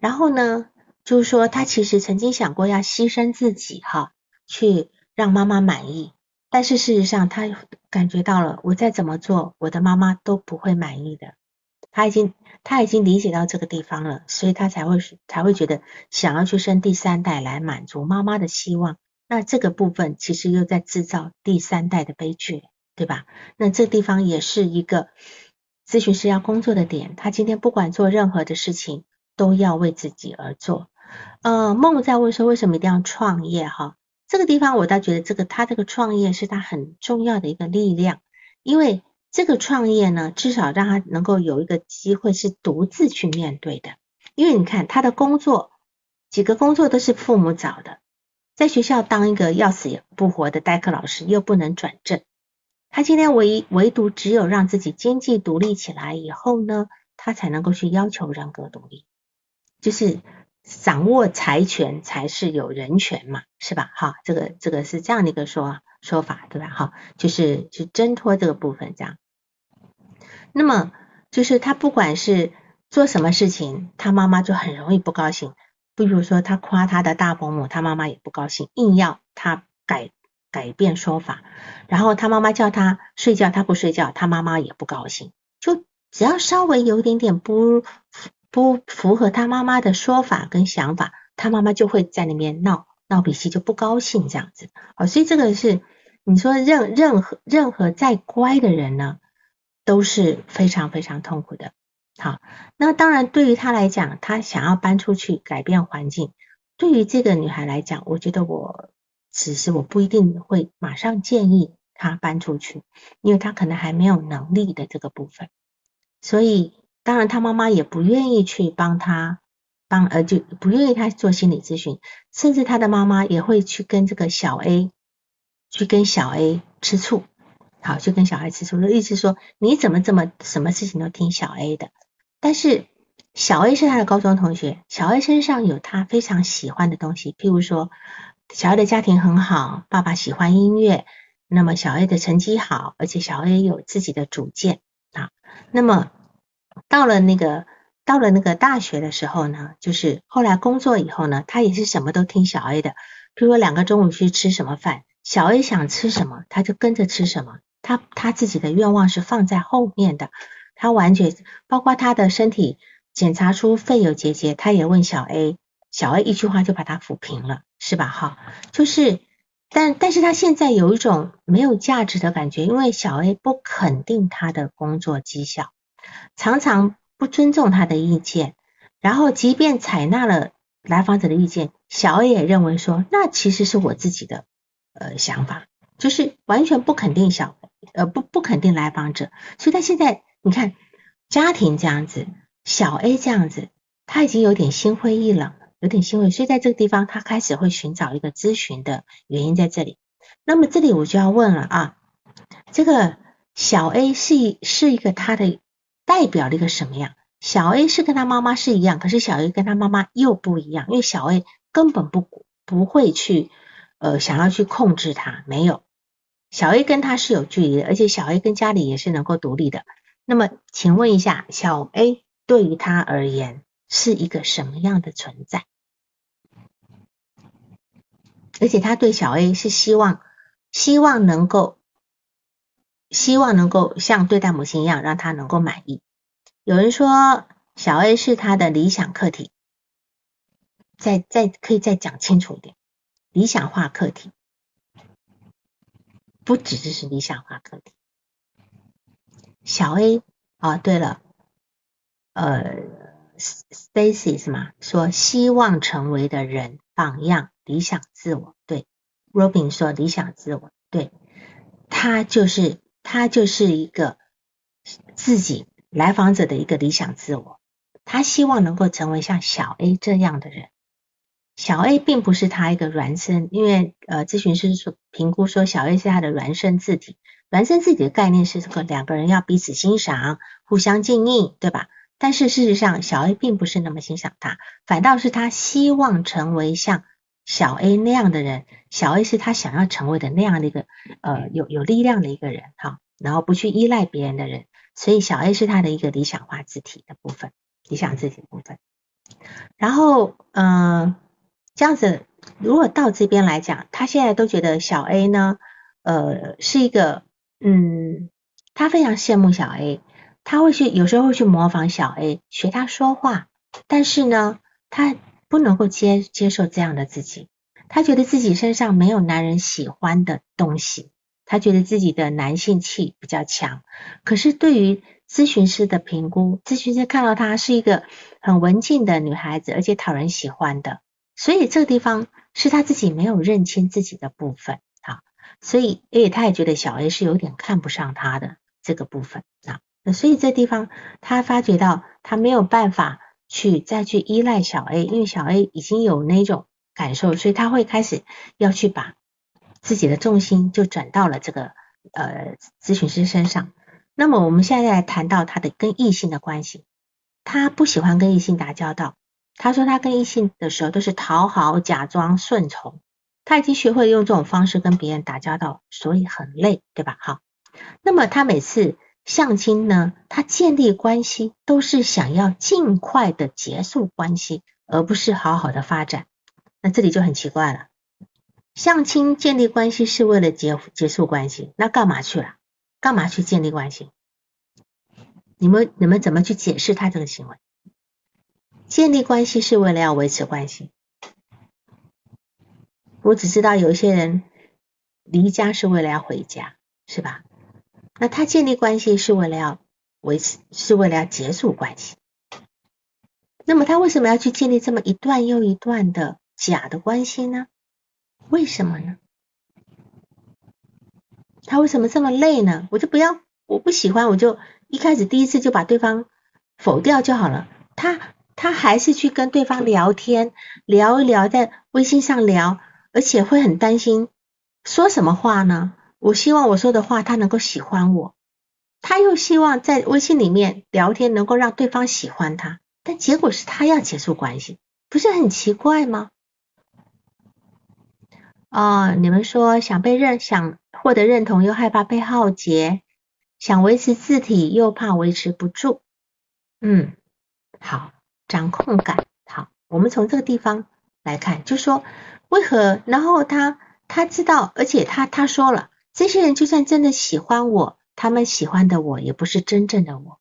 然后呢，就是说他其实曾经想过要牺牲自己哈，去让妈妈满意，但是事实上他感觉到了，我再怎么做，我的妈妈都不会满意的。他已经他已经理解到这个地方了，所以他才会才会觉得想要去生第三代来满足妈妈的希望。那这个部分其实又在制造第三代的悲剧，对吧？那这地方也是一个咨询师要工作的点。他今天不管做任何的事情，都要为自己而做。呃，梦在问说为什么一定要创业？哈，这个地方我倒觉得这个他这个创业是他很重要的一个力量，因为。这个创业呢，至少让他能够有一个机会是独自去面对的，因为你看他的工作，几个工作都是父母找的，在学校当一个要死也不活的代课老师，又不能转正，他今天唯一唯独只有让自己经济独立起来以后呢，他才能够去要求人格独立，就是掌握财权才是有人权嘛，是吧？哈，这个这个是这样的一个说说法，对吧？哈，就是去挣脱这个部分这样。那么就是他不管是做什么事情，他妈妈就很容易不高兴。比如说他夸他的大伯母，他妈妈也不高兴，硬要他改改变说法。然后他妈妈叫他睡觉，他不睡觉，他妈妈也不高兴。就只要稍微有一点点不不符合他妈妈的说法跟想法，他妈妈就会在那边闹闹脾气，就不高兴这样子。哦，所以这个是你说任任何任何再乖的人呢？都是非常非常痛苦的。好，那当然对于他来讲，他想要搬出去改变环境。对于这个女孩来讲，我觉得我只是我不一定会马上建议她搬出去，因为她可能还没有能力的这个部分。所以当然他妈妈也不愿意去帮他帮，呃，就不愿意他做心理咨询，甚至他的妈妈也会去跟这个小 A 去跟小 A 吃醋。好，就跟小孩吃醋，意思说你怎么这么什么事情都听小 A 的？但是小 A 是他的高中同学，小 A 身上有他非常喜欢的东西，譬如说小 A 的家庭很好，爸爸喜欢音乐，那么小 A 的成绩好，而且小 A 有自己的主见啊。那么到了那个到了那个大学的时候呢，就是后来工作以后呢，他也是什么都听小 A 的，譬如说两个中午去吃什么饭，小 A 想吃什么，他就跟着吃什么。他他自己的愿望是放在后面的，他完全包括他的身体检查出肺有结节，他也问小 A，小 A 一句话就把他抚平了，是吧？哈，就是但但是他现在有一种没有价值的感觉，因为小 A 不肯定他的工作绩效，常常不尊重他的意见，然后即便采纳了来访者的意见，小 A 也认为说那其实是我自己的呃想法，就是完全不肯定小。呃，不不肯定来访者，所以他现在你看家庭这样子，小 A 这样子，他已经有点心灰意冷，有点心灰，所以在这个地方他开始会寻找一个咨询的原因在这里。那么这里我就要问了啊，这个小 A 是一是一个他的代表了一个什么样？小 A 是跟他妈妈是一样，可是小 A 跟他妈妈又不一样，因为小 A 根本不不会去呃想要去控制他，没有。小 A 跟他是有距离的，而且小 A 跟家里也是能够独立的。那么，请问一下，小 A 对于他而言是一个什么样的存在？而且他对小 A 是希望，希望能够，希望能够像对待母亲一样，让他能够满意。有人说小 A 是他的理想课题，再再可以再讲清楚一点，理想化课题。不只是是理想化课题。小 A 啊，对了，呃，Stacy 是吗？说希望成为的人榜样，理想自我。对，Robin 说理想自我，对，他就是他就是一个自己来访者的一个理想自我，他希望能够成为像小 A 这样的人。小 A 并不是他一个孪生，因为呃咨询师说评估说小 A 是他的孪生字体，孪生字体的概念是这个两个人要彼此欣赏、互相敬意，对吧？但是事实上小 A 并不是那么欣赏他，反倒是他希望成为像小 A 那样的人，小 A 是他想要成为的那样的一个呃有有力量的一个人哈，然后不去依赖别人的人，所以小 A 是他的一个理想化字体的部分，理想字体的部分。然后嗯，这样子如果到这边来讲，他现在都觉得小 A 呢，呃是一个嗯，他非常羡慕小 A，他会去有时候会去模仿小 A，学他说话，但是呢，他。不能够接接受这样的自己，他觉得自己身上没有男人喜欢的东西，他觉得自己的男性气比较强。可是对于咨询师的评估，咨询师看到她是一个很文静的女孩子，而且讨人喜欢的，所以这个地方是他自己没有认清自己的部分啊。所以，而且他也觉得小 A 是有点看不上他的这个部分啊。所以这地方他发觉到他没有办法。去再去依赖小 A，因为小 A 已经有那种感受，所以他会开始要去把自己的重心就转到了这个呃咨询师身上。那么我们现在来谈到他的跟异性的关系，他不喜欢跟异性打交道。他说他跟异性的时候都是讨好、假装顺从，他已经学会用这种方式跟别人打交道，所以很累，对吧？好，那么他每次。相亲呢，他建立关系都是想要尽快的结束关系，而不是好好的发展。那这里就很奇怪了，相亲建立关系是为了结结束关系，那干嘛去了？干嘛去建立关系？你们你们怎么去解释他这个行为？建立关系是为了要维持关系。我只知道有一些人离家是为了要回家，是吧？那他建立关系是为了要维持，是为了要结束关系。那么他为什么要去建立这么一段又一段的假的关系呢？为什么呢？他为什么这么累呢？我就不要，我不喜欢，我就一开始第一次就把对方否掉就好了。他他还是去跟对方聊天，聊一聊，在微信上聊，而且会很担心说什么话呢？我希望我说的话他能够喜欢我，他又希望在微信里面聊天能够让对方喜欢他，但结果是他要结束关系，不是很奇怪吗？哦，你们说想被认，想获得认同又害怕被浩劫，想维持字体又怕维持不住，嗯，好，掌控感，好，我们从这个地方来看，就说为何，然后他他知道，而且他他说了。这些人就算真的喜欢我，他们喜欢的我也不是真正的我，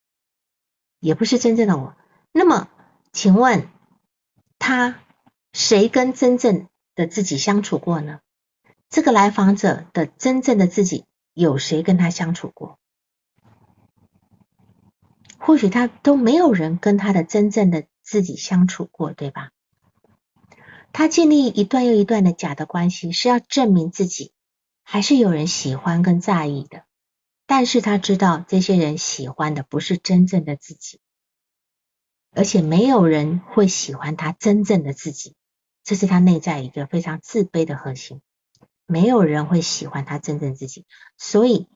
也不是真正的我。那么，请问他谁跟真正的自己相处过呢？这个来访者的真正的自己有谁跟他相处过？或许他都没有人跟他的真正的自己相处过，对吧？他建立一段又一段的假的关系，是要证明自己。还是有人喜欢跟在意的，但是他知道这些人喜欢的不是真正的自己，而且没有人会喜欢他真正的自己，这是他内在一个非常自卑的核心。没有人会喜欢他真正自己，所以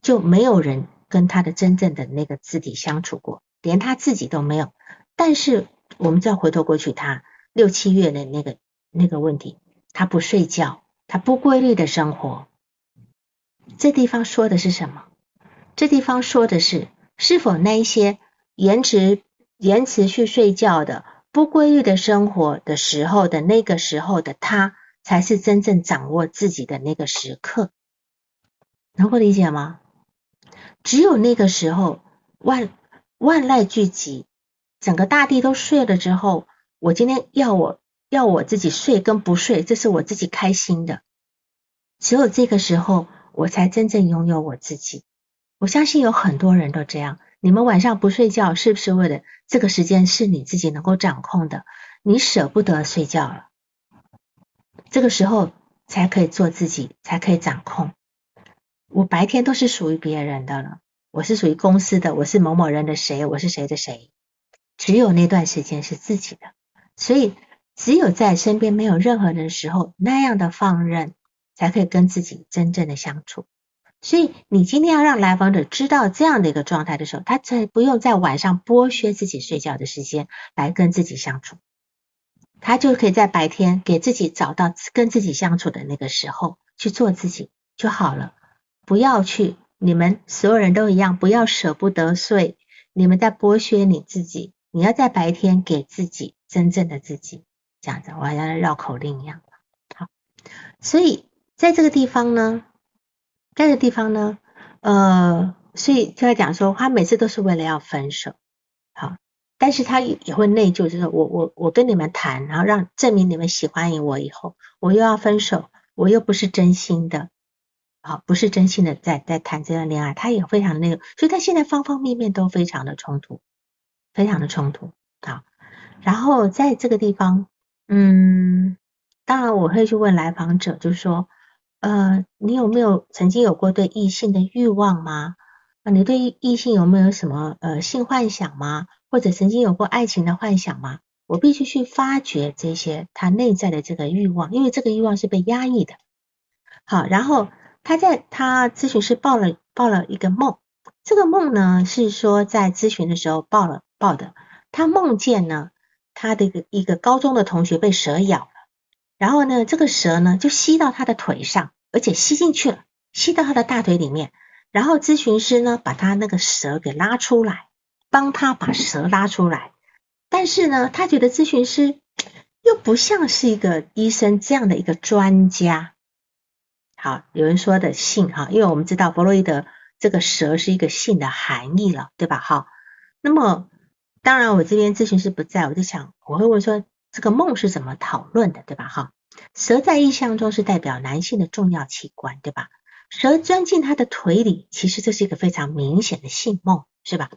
就没有人跟他的真正的那个自己相处过，连他自己都没有。但是我们再回头过去，他六七月的那个那个问题，他不睡觉。他不规律的生活，这地方说的是什么？这地方说的是，是否那一些延迟、延迟去睡觉的、不规律的生活的时候的那个时候的他，才是真正掌握自己的那个时刻？能够理解吗？只有那个时候，万万籁俱寂，整个大地都睡了之后，我今天要我。要我自己睡跟不睡，这是我自己开心的。只有这个时候，我才真正拥有我自己。我相信有很多人都这样。你们晚上不睡觉，是不是为了这个时间是你自己能够掌控的？你舍不得睡觉了，这个时候才可以做自己，才可以掌控。我白天都是属于别人的了，我是属于公司的，我是某某人的谁，我是谁的谁。只有那段时间是自己的，所以。只有在身边没有任何人的时候，那样的放任，才可以跟自己真正的相处。所以，你今天要让来访者知道这样的一个状态的时候，他才不用在晚上剥削自己睡觉的时间来跟自己相处。他就可以在白天给自己找到跟自己相处的那个时候去做自己就好了，不要去你们所有人都一样，不要舍不得睡，你们在剥削你自己，你要在白天给自己真正的自己，这样子，我好像绕口令一样。好，所以在这个地方呢，在这个地方呢，呃，所以就在讲说，他每次都是为了要分手，好。但是他也会内疚，就是我我我跟你们谈，然后让证明你们喜欢我以后，我又要分手，我又不是真心的，好，不是真心的在在谈这段恋爱，他也非常的内疚，所以他现在方方面面都非常的冲突，非常的冲突，好，然后在这个地方，嗯，当然我会去问来访者，就是说，呃，你有没有曾经有过对异性的欲望吗？啊，你对异性有没有什么呃性幻想吗？或者曾经有过爱情的幻想吗？我必须去发掘这些他内在的这个欲望，因为这个欲望是被压抑的。好，然后他在他咨询师报了报了一个梦，这个梦呢是说在咨询的时候报了报的，他梦见呢他的一个一个高中的同学被蛇咬了，然后呢这个蛇呢就吸到他的腿上，而且吸进去了，吸到他的大腿里面，然后咨询师呢把他那个蛇给拉出来。帮他把蛇拉出来，但是呢，他觉得咨询师又不像是一个医生这样的一个专家。好，有人说的性哈，因为我们知道弗洛伊德这个蛇是一个性的含义了，对吧？好，那么当然我这边咨询师不在，我就想我会问说这个梦是怎么讨论的，对吧？哈，蛇在意象中是代表男性的重要器官，对吧？蛇钻进他的腿里，其实这是一个非常明显的性梦。是吧？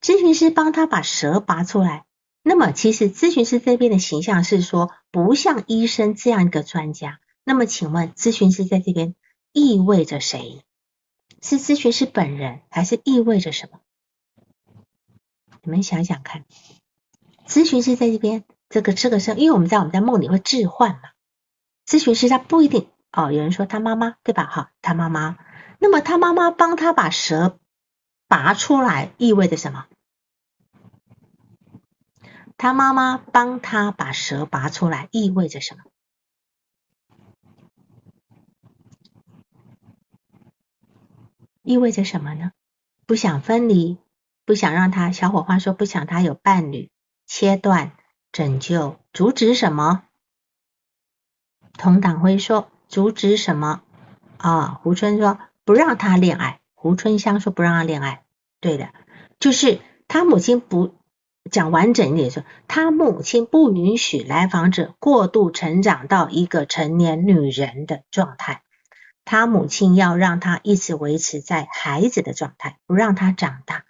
咨询师帮他把蛇拔出来，那么其实咨询师这边的形象是说不像医生这样一个专家。那么请问咨询师在这边意味着谁？是咨询师本人，还是意味着什么？你们想想看，咨询师在这边这个这个是，因为我们在我们在梦里会置换嘛。咨询师他不一定哦，有人说他妈妈对吧？哈，他妈妈，那么他妈妈帮他把蛇。拔出来意味着什么？他妈妈帮他把蛇拔出来意味着什么？意味着什么呢？不想分离，不想让他小火花说不想他有伴侣，切断、拯救、阻止什么？同党辉说阻止什么？啊，胡春说不让他恋爱。胡春香说不让他恋爱，对的，就是他母亲不讲完整一点说，他母亲不允许来访者过度成长到一个成年女人的状态，他母亲要让他一直维持在孩子的状态，不让他长大。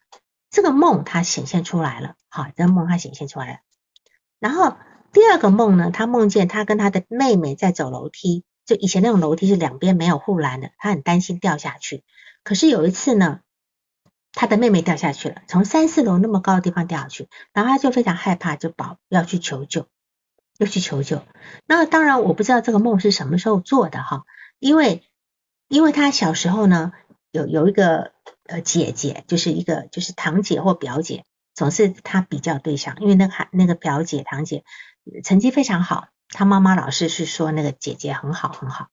这个梦他显现出来了，好，这个梦他显现出来了。然后第二个梦呢，他梦见他跟他的妹妹在走楼梯，就以前那种楼梯是两边没有护栏的，他很担心掉下去。可是有一次呢，他的妹妹掉下去了，从三四楼那么高的地方掉下去，然后他就非常害怕，就跑要去求救，要去求救。那当然我不知道这个梦是什么时候做的哈，因为因为他小时候呢有有一个呃姐姐，就是一个就是堂姐或表姐，总是他比较对象，因为那个孩那个表姐堂姐成绩非常好，他妈妈老是是说那个姐姐很好很好。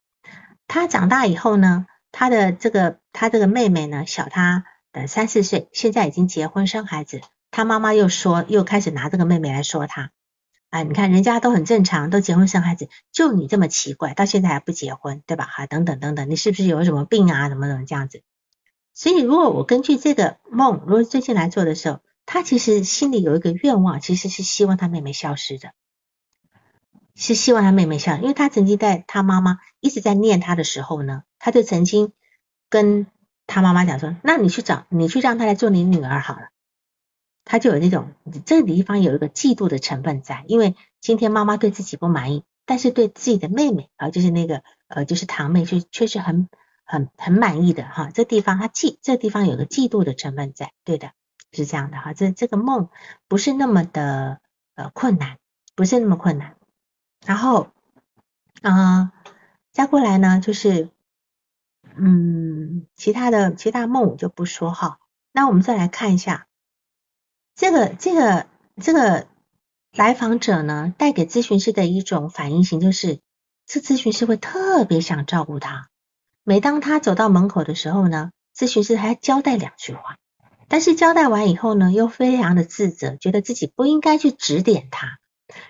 他长大以后呢？他的这个，他这个妹妹呢，小他呃三四岁，现在已经结婚生孩子。他妈妈又说，又开始拿这个妹妹来说他，啊，你看人家都很正常，都结婚生孩子，就你这么奇怪，到现在还不结婚，对吧？哈，等等等等，你是不是有什么病啊？怎么怎么这样子？所以，如果我根据这个梦，如果最近来做的时候，他其实心里有一个愿望，其实是希望他妹妹消失的。是希望他妹妹笑，因为他曾经在他妈妈一直在念他的时候呢，他就曾经跟他妈妈讲说：“那你去找，你去让他来做你女儿好了。”他就有那种这个地方有一个嫉妒的成分在，因为今天妈妈对自己不满意，但是对自己的妹妹啊，就是那个呃，就是堂妹，却确实很很很满意的哈。这地方他嫉，这地方有个嫉妒的成分在，对的，是这样的哈。这这个梦不是那么的呃困难，不是那么困难。然后，啊，再过来呢，就是，嗯，其他的其他梦我就不说哈。那我们再来看一下，这个这个这个来访者呢带给咨询师的一种反应型，就是这咨询师会特别想照顾他。每当他走到门口的时候呢，咨询师还交代两句话，但是交代完以后呢，又非常的自责，觉得自己不应该去指点他，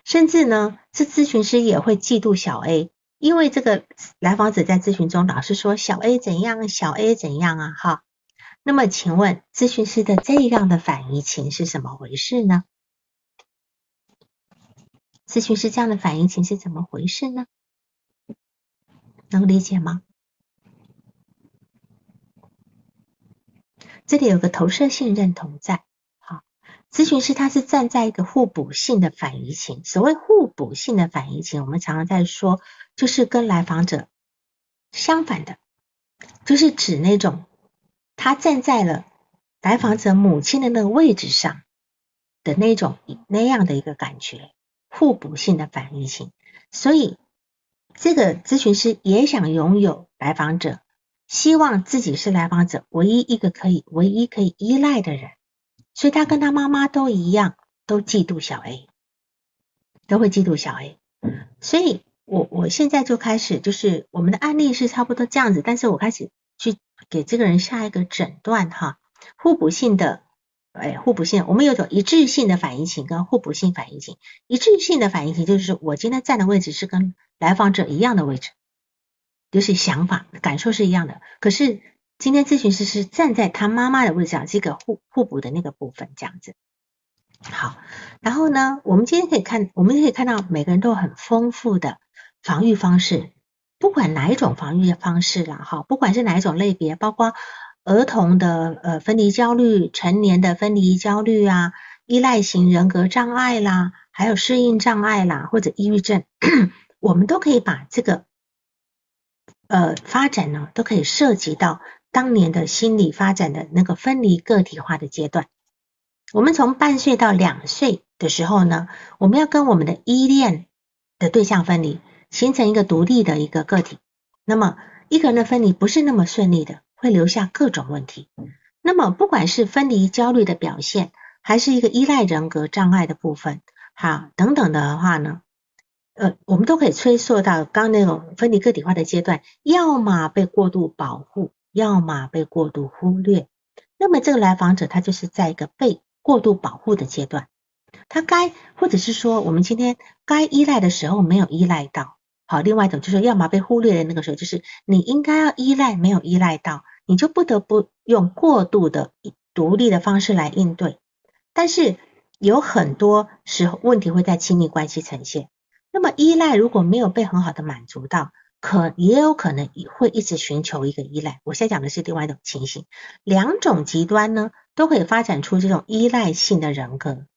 甚至呢，这咨询师也会嫉妒小 A，因为这个来访者在咨询中老是说小 A 怎样，小 A 怎样啊，哈。那么请问咨询师的这样的反移情是怎么回事呢？咨询师这样的反应情是怎么回事呢？能理解吗？这里有个投射性认同在，好，咨询师他是站在一个互补性的反移情。所谓互补性的反移情，我们常常在说，就是跟来访者相反的，就是指那种他站在了来访者母亲的那个位置上的那种那样的一个感觉，互补性的反移情。所以这个咨询师也想拥有来访者。希望自己是来访者唯一一个可以、唯一可以依赖的人，所以他跟他妈妈都一样，都嫉妒小 A，都会嫉妒小 A。所以我我现在就开始，就是我们的案例是差不多这样子，但是我开始去给这个人下一个诊断哈，互补性的，哎，互补性，我们有种一致性的反应型跟互补性反应型，一致性的反应型就是我今天站的位置是跟来访者一样的位置。就是想法、感受是一样的，可是今天咨询师是站在他妈妈的位置上，这个互互补的那个部分这样子。好，然后呢，我们今天可以看，我们可以看到每个人都有很丰富的防御方式，不管哪一种防御的方式啦，哈，不管是哪一种类别，包括儿童的呃分离焦虑、成年的分离焦虑啊、依赖型人格障碍啦，还有适应障碍啦，或者抑郁症，*coughs* 我们都可以把这个。呃，发展呢都可以涉及到当年的心理发展的那个分离个体化的阶段。我们从半岁到两岁的时候呢，我们要跟我们的依恋的对象分离，形成一个独立的一个个体。那么一个人的分离不是那么顺利的，会留下各种问题。那么不管是分离焦虑的表现，还是一个依赖人格障碍的部分，好等等的话呢？呃，我们都可以追溯到刚那种分离个体化的阶段，要么被过度保护，要么被过度忽略。那么这个来访者他就是在一个被过度保护的阶段，他该或者是说我们今天该依赖的时候没有依赖到。好，另外一种就是要么被忽略的那个时候，就是你应该要依赖没有依赖到，你就不得不用过度的独立的方式来应对。但是有很多时候问题会在亲密关系呈现。那么依赖如果没有被很好的满足到，可也有可能会一直寻求一个依赖。我现在讲的是另外一种情形，两种极端呢都可以发展出这种依赖性的人格。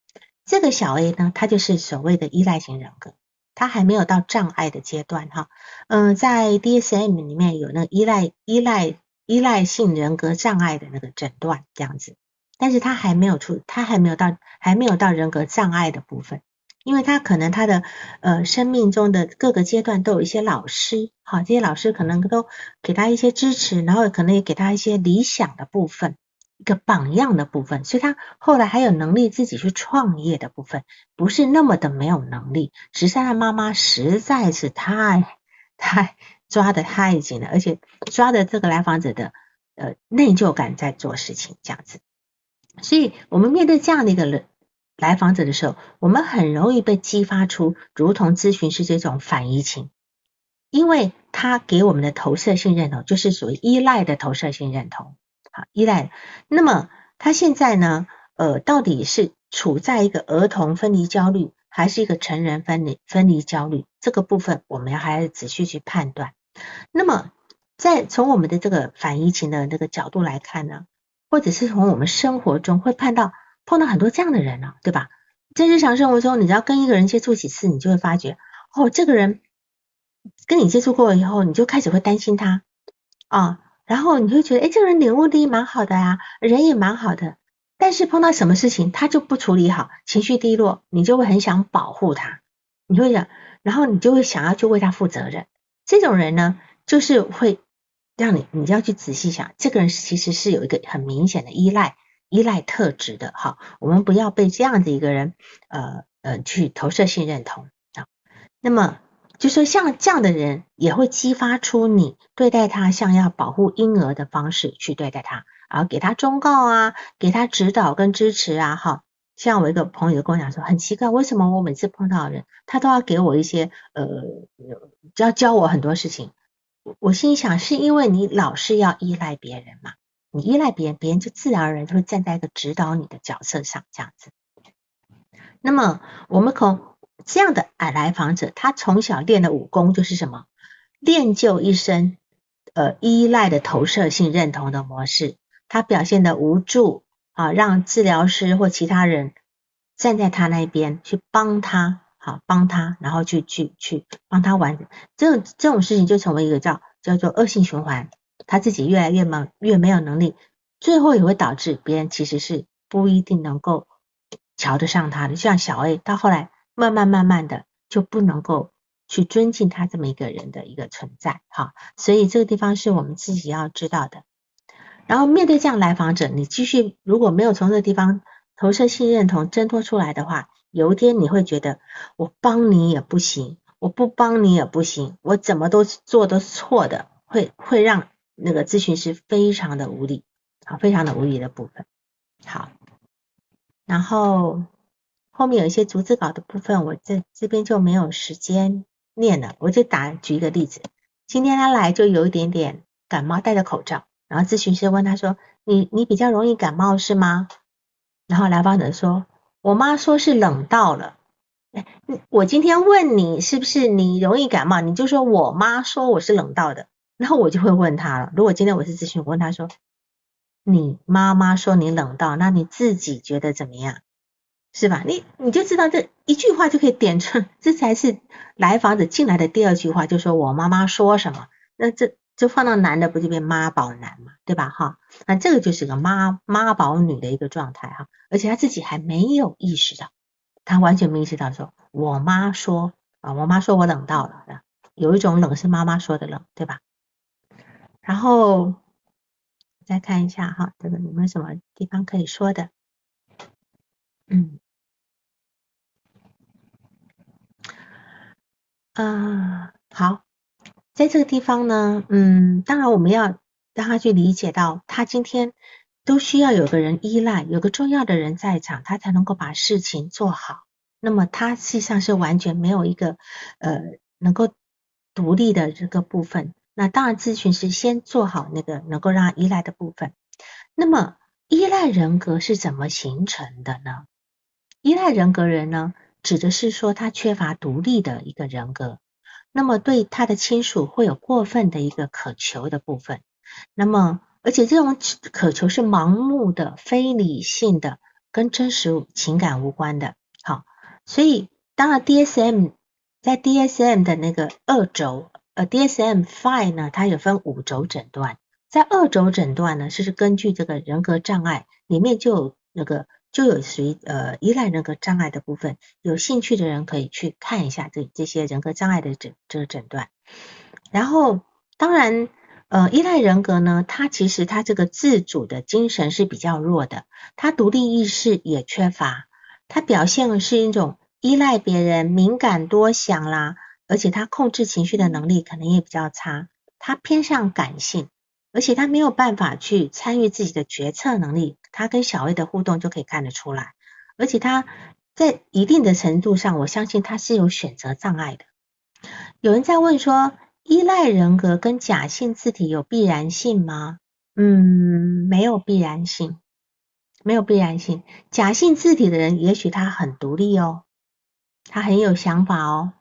这个小 A 呢，他就是所谓的依赖型人格，他还没有到障碍的阶段哈。嗯，在 DSM 里面有那个依赖依赖依赖性人格障碍的那个诊断这样子，但是他还没有出，他还没有到还没有到人格障碍的部分。因为他可能他的呃生命中的各个阶段都有一些老师，好，这些老师可能都给他一些支持，然后可能也给他一些理想的部分，一个榜样的部分，所以他后来还有能力自己去创业的部分，不是那么的没有能力，只是他妈妈实在是太太抓的太紧了，而且抓的这个来访者的呃内疚感在做事情这样子，所以我们面对这样的一个人。来访者的时候，我们很容易被激发出如同咨询师这种反移情，因为他给我们的投射性认同就是属于依赖的投射性认同，好依赖。那么他现在呢，呃，到底是处在一个儿童分离焦虑，还是一个成人分离分离焦虑？这个部分我们要还要仔细去判断。那么在从我们的这个反移情的这个角度来看呢，或者是从我们生活中会看到。碰到很多这样的人了，对吧？在日常生活中，你只要跟一个人接触几次，你就会发觉，哦，这个人跟你接触过以后，你就开始会担心他啊，然后你会觉得，哎，这个人领悟力蛮好的啊，人也蛮好的，但是碰到什么事情他就不处理好，情绪低落，你就会很想保护他，你会想，然后你就会想要去为他负责任。这种人呢，就是会让你，你要去仔细想，这个人其实是有一个很明显的依赖。依赖特质的哈，我们不要被这样的一个人呃呃去投射性认同啊。那么就说像这样的人也会激发出你对待他像要保护婴儿的方式去对待他，啊给他忠告啊，给他指导跟支持啊，哈。像我一个朋友跟我讲说，很奇怪，为什么我每次碰到人，他都要给我一些呃，要教我很多事情。我心想，是因为你老是要依赖别人嘛？你依赖别人，别人就自然而然就会站在一个指导你的角色上，这样子。那么我们从这样的矮来访者，他从小练的武功就是什么？练就一身呃依赖的投射性认同的模式，他表现的无助。啊，让治疗师或其他人站在他那边去帮他，好帮他，然后去去去帮他完这种这种事情，就成为一个叫叫做恶性循环。他自己越来越忙越没有能力，最后也会导致别人其实是不一定能够瞧得上他的。就像小 A，到后来慢慢慢慢的就不能够去尊敬他这么一个人的一个存在，哈。所以这个地方是我们自己要知道的。然后面对这样来访者，你继续如果没有从这个地方投射性认同挣脱出来的话，有一天你会觉得我帮你也不行，我不帮你也不行，我怎么都做都是错的，会会让那个咨询师非常的无力，好，非常的无力的部分。好，然后后面有一些逐字稿的部分，我这这边就没有时间念了，我就打举一个例子，今天他来就有一点点感冒，戴着口罩。然后咨询师问他说：“你你比较容易感冒是吗？”然后来访者说：“我妈说是冷到了。”哎，我今天问你是不是你容易感冒，你就说我妈说我是冷到的。然后我就会问他了，如果今天我是咨询，我问他说：“你妈妈说你冷到，那你自己觉得怎么样？是吧？你你就知道这一句话就可以点出，这才是来访者进来的第二句话，就说我妈妈说什么？那这。就放到男的不就变妈宝男嘛，对吧？哈，那这个就是个妈妈宝女的一个状态哈，而且他自己还没有意识到，他完全没意识到说，我妈说啊，我妈说我冷到了，有一种冷是妈妈说的冷，对吧？然后再看一下哈，这个有没有什么地方可以说的？嗯，啊，好。在这个地方呢，嗯，当然我们要让他去理解到，他今天都需要有个人依赖，有个重要的人在场，他才能够把事情做好。那么他实际上是完全没有一个呃能够独立的这个部分。那当然，咨询师先做好那个能够让他依赖的部分。那么依赖人格是怎么形成的呢？依赖人格人呢，指的是说他缺乏独立的一个人格。那么对他的亲属会有过分的一个渴求的部分，那么而且这种渴求是盲目的、非理性的，跟真实情感无关的。好，所以当然 DSM 在 DSM 的那个二轴，呃 DSM Five 呢，它有分五轴诊断，在二轴诊断呢，是根据这个人格障碍里面就有那个。就有属于呃依赖人格障碍的部分，有兴趣的人可以去看一下这这些人格障碍的诊这个诊断。然后当然呃依赖人格呢，它其实它这个自主的精神是比较弱的，它独立意识也缺乏，它表现是一种依赖别人、敏感多想啦，而且他控制情绪的能力可能也比较差，他偏向感性。而且他没有办法去参与自己的决策能力，他跟小 A 的互动就可以看得出来。而且他在一定的程度上，我相信他是有选择障碍的。有人在问说，依赖人格跟假性字体有必然性吗？嗯，没有必然性，没有必然性。假性字体的人，也许他很独立哦，他很有想法哦。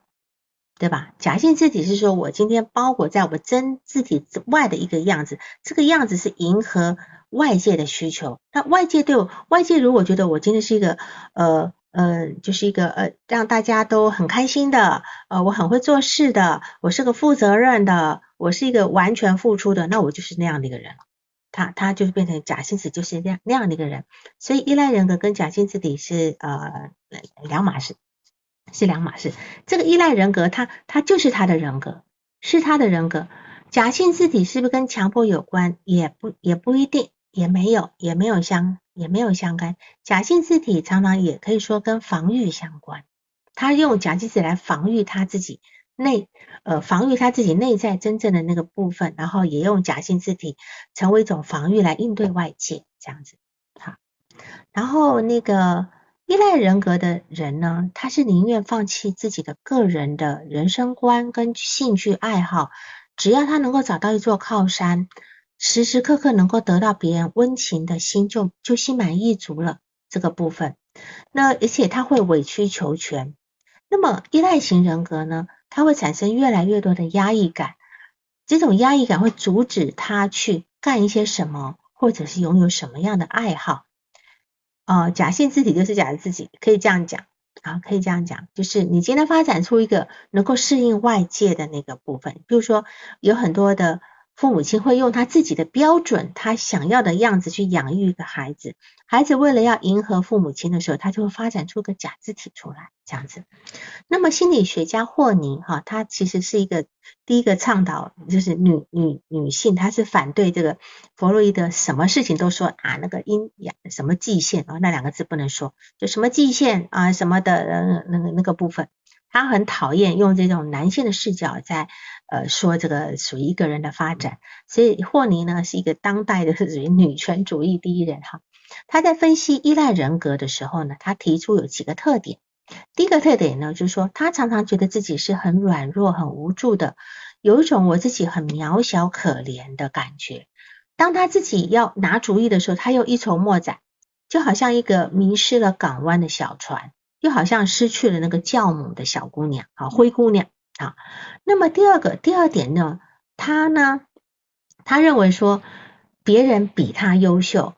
对吧？假性字体是说我今天包裹在我真字体之外的一个样子，这个样子是迎合外界的需求。那外界对我，外界如果觉得我今天是一个呃呃，就是一个呃让大家都很开心的，呃我很会做事的，我是个负责任的，我是一个完全付出的，那我就是那样的一个人了。他他就是变成假性字，就是那样那样的一个人。所以依赖人格跟假性字体是呃两码事。是两码事，这个依赖人格，他他就是他的人格，是他的人格。假性字体是不是跟强迫有关？也不也不一定，也没有也没有相也没有相干。假性字体常常也可以说跟防御相关，他用假机子来防御他自己内呃防御他自己内在真正的那个部分，然后也用假性字体成为一种防御来应对外界这样子。好，然后那个依赖人格的人呢，他是宁愿放弃自己的个人的人生观跟兴趣爱好，只要他能够找到一座靠山。时时刻刻能够得到别人温情的心，就就心满意足了。这个部分，那而且他会委曲求全。那么依赖型人格呢？他会产生越来越多的压抑感，这种压抑感会阻止他去干一些什么，或者是拥有什么样的爱好。哦，假性自体就是假的自己，可以这样讲啊，可以这样讲，就是你今天发展出一个能够适应外界的那个部分，比如说有很多的。父母亲会用他自己的标准，他想要的样子去养育一个孩子。孩子为了要迎合父母亲的时候，他就会发展出个假字体出来，这样子。那么心理学家霍尼哈，他其实是一个第一个倡导，就是女女女性，他是反对这个弗洛伊德什么事情都说啊那个阴阳什么界限啊那两个字不能说，就什么界限啊什么的呃那个那个部分。他很讨厌用这种男性的视角在呃说这个属于一个人的发展，所以霍尼呢是一个当代的 *laughs* 属于女权主义第一人哈。他在分析依赖人格的时候呢，他提出有几个特点。第一个特点呢，就是说他常常觉得自己是很软弱、很无助的，有一种我自己很渺小可怜的感觉。当他自己要拿主意的时候，他又一筹莫展，就好像一个迷失了港湾的小船。就好像失去了那个教母的小姑娘啊，灰姑娘啊。那么第二个第二点呢，他呢，他认为说别人比他优秀，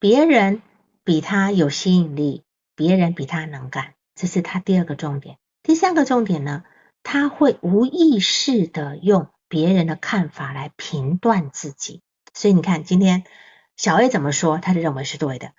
别人比他有吸引力，别人比他能干，这是他第二个重点。第三个重点呢，他会无意识的用别人的看法来评断自己。所以你看，今天小 A 怎么说，他就认为是对的。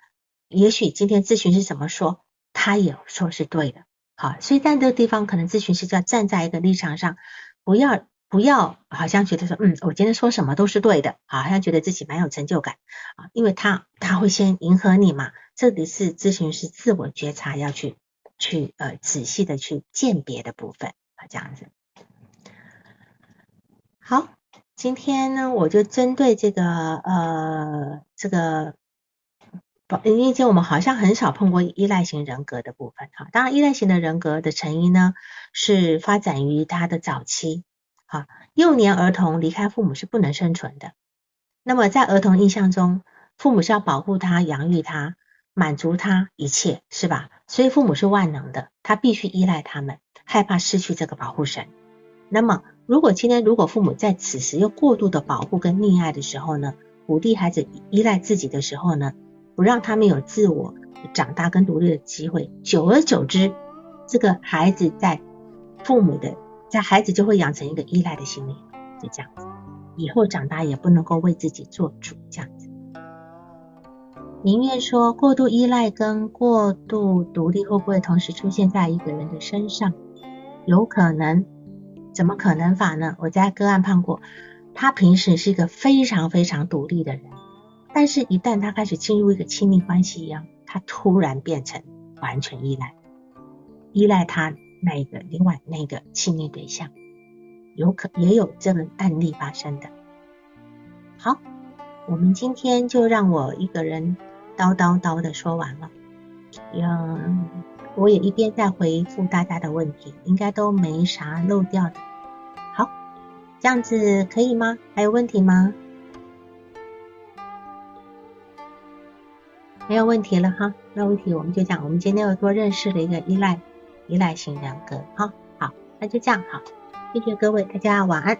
也许今天咨询师怎么说？他也说是对的，好，所以在这个地方，可能咨询师就要站在一个立场上，不要不要好像觉得说，嗯，我今天说什么都是对的，好像觉得自己蛮有成就感啊，因为他他会先迎合你嘛，这里是咨询师自我觉察要去去呃仔细的去鉴别的部分啊，这样子。好，今天呢，我就针对这个呃这个。因为前我们好像很少碰过依赖型人格的部分哈，当然依赖型的人格的成因呢是发展于他的早期，哈，幼年儿童离开父母是不能生存的。那么在儿童印象中，父母是要保护他、养育他、满足他一切，是吧？所以父母是万能的，他必须依赖他们，害怕失去这个保护神。那么如果今天如果父母在此时又过度的保护跟溺爱的时候呢，鼓励孩子依赖自己的时候呢？不让他们有自我长大跟独立的机会，久而久之，这个孩子在父母的，在孩子就会养成一个依赖的心理，就这样子，以后长大也不能够为自己做主，这样子。宁愿说过度依赖跟过度独立会不会同时出现在一个人的身上？有可能，怎么可能法呢？我在个案判过，他平时是一个非常非常独立的人。但是，一旦他开始进入一个亲密关系一样，他突然变成完全依赖，依赖他那一个另外那个亲密对象，有可也有这个案例发生的。好，我们今天就让我一个人叨叨叨的说完了，嗯，我也一边在回复大家的问题，应该都没啥漏掉的。好，这样子可以吗？还有问题吗？没有问题了哈，没有问题，我们就讲，我们今天又多认识了一个依赖依赖型人格哈，好，那就这样好，谢谢各位，大家晚安，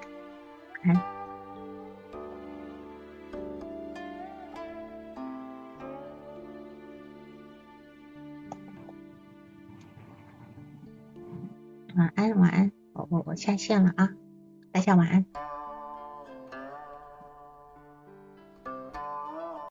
晚安，晚安晚安，我我我下线了啊，大家晚安。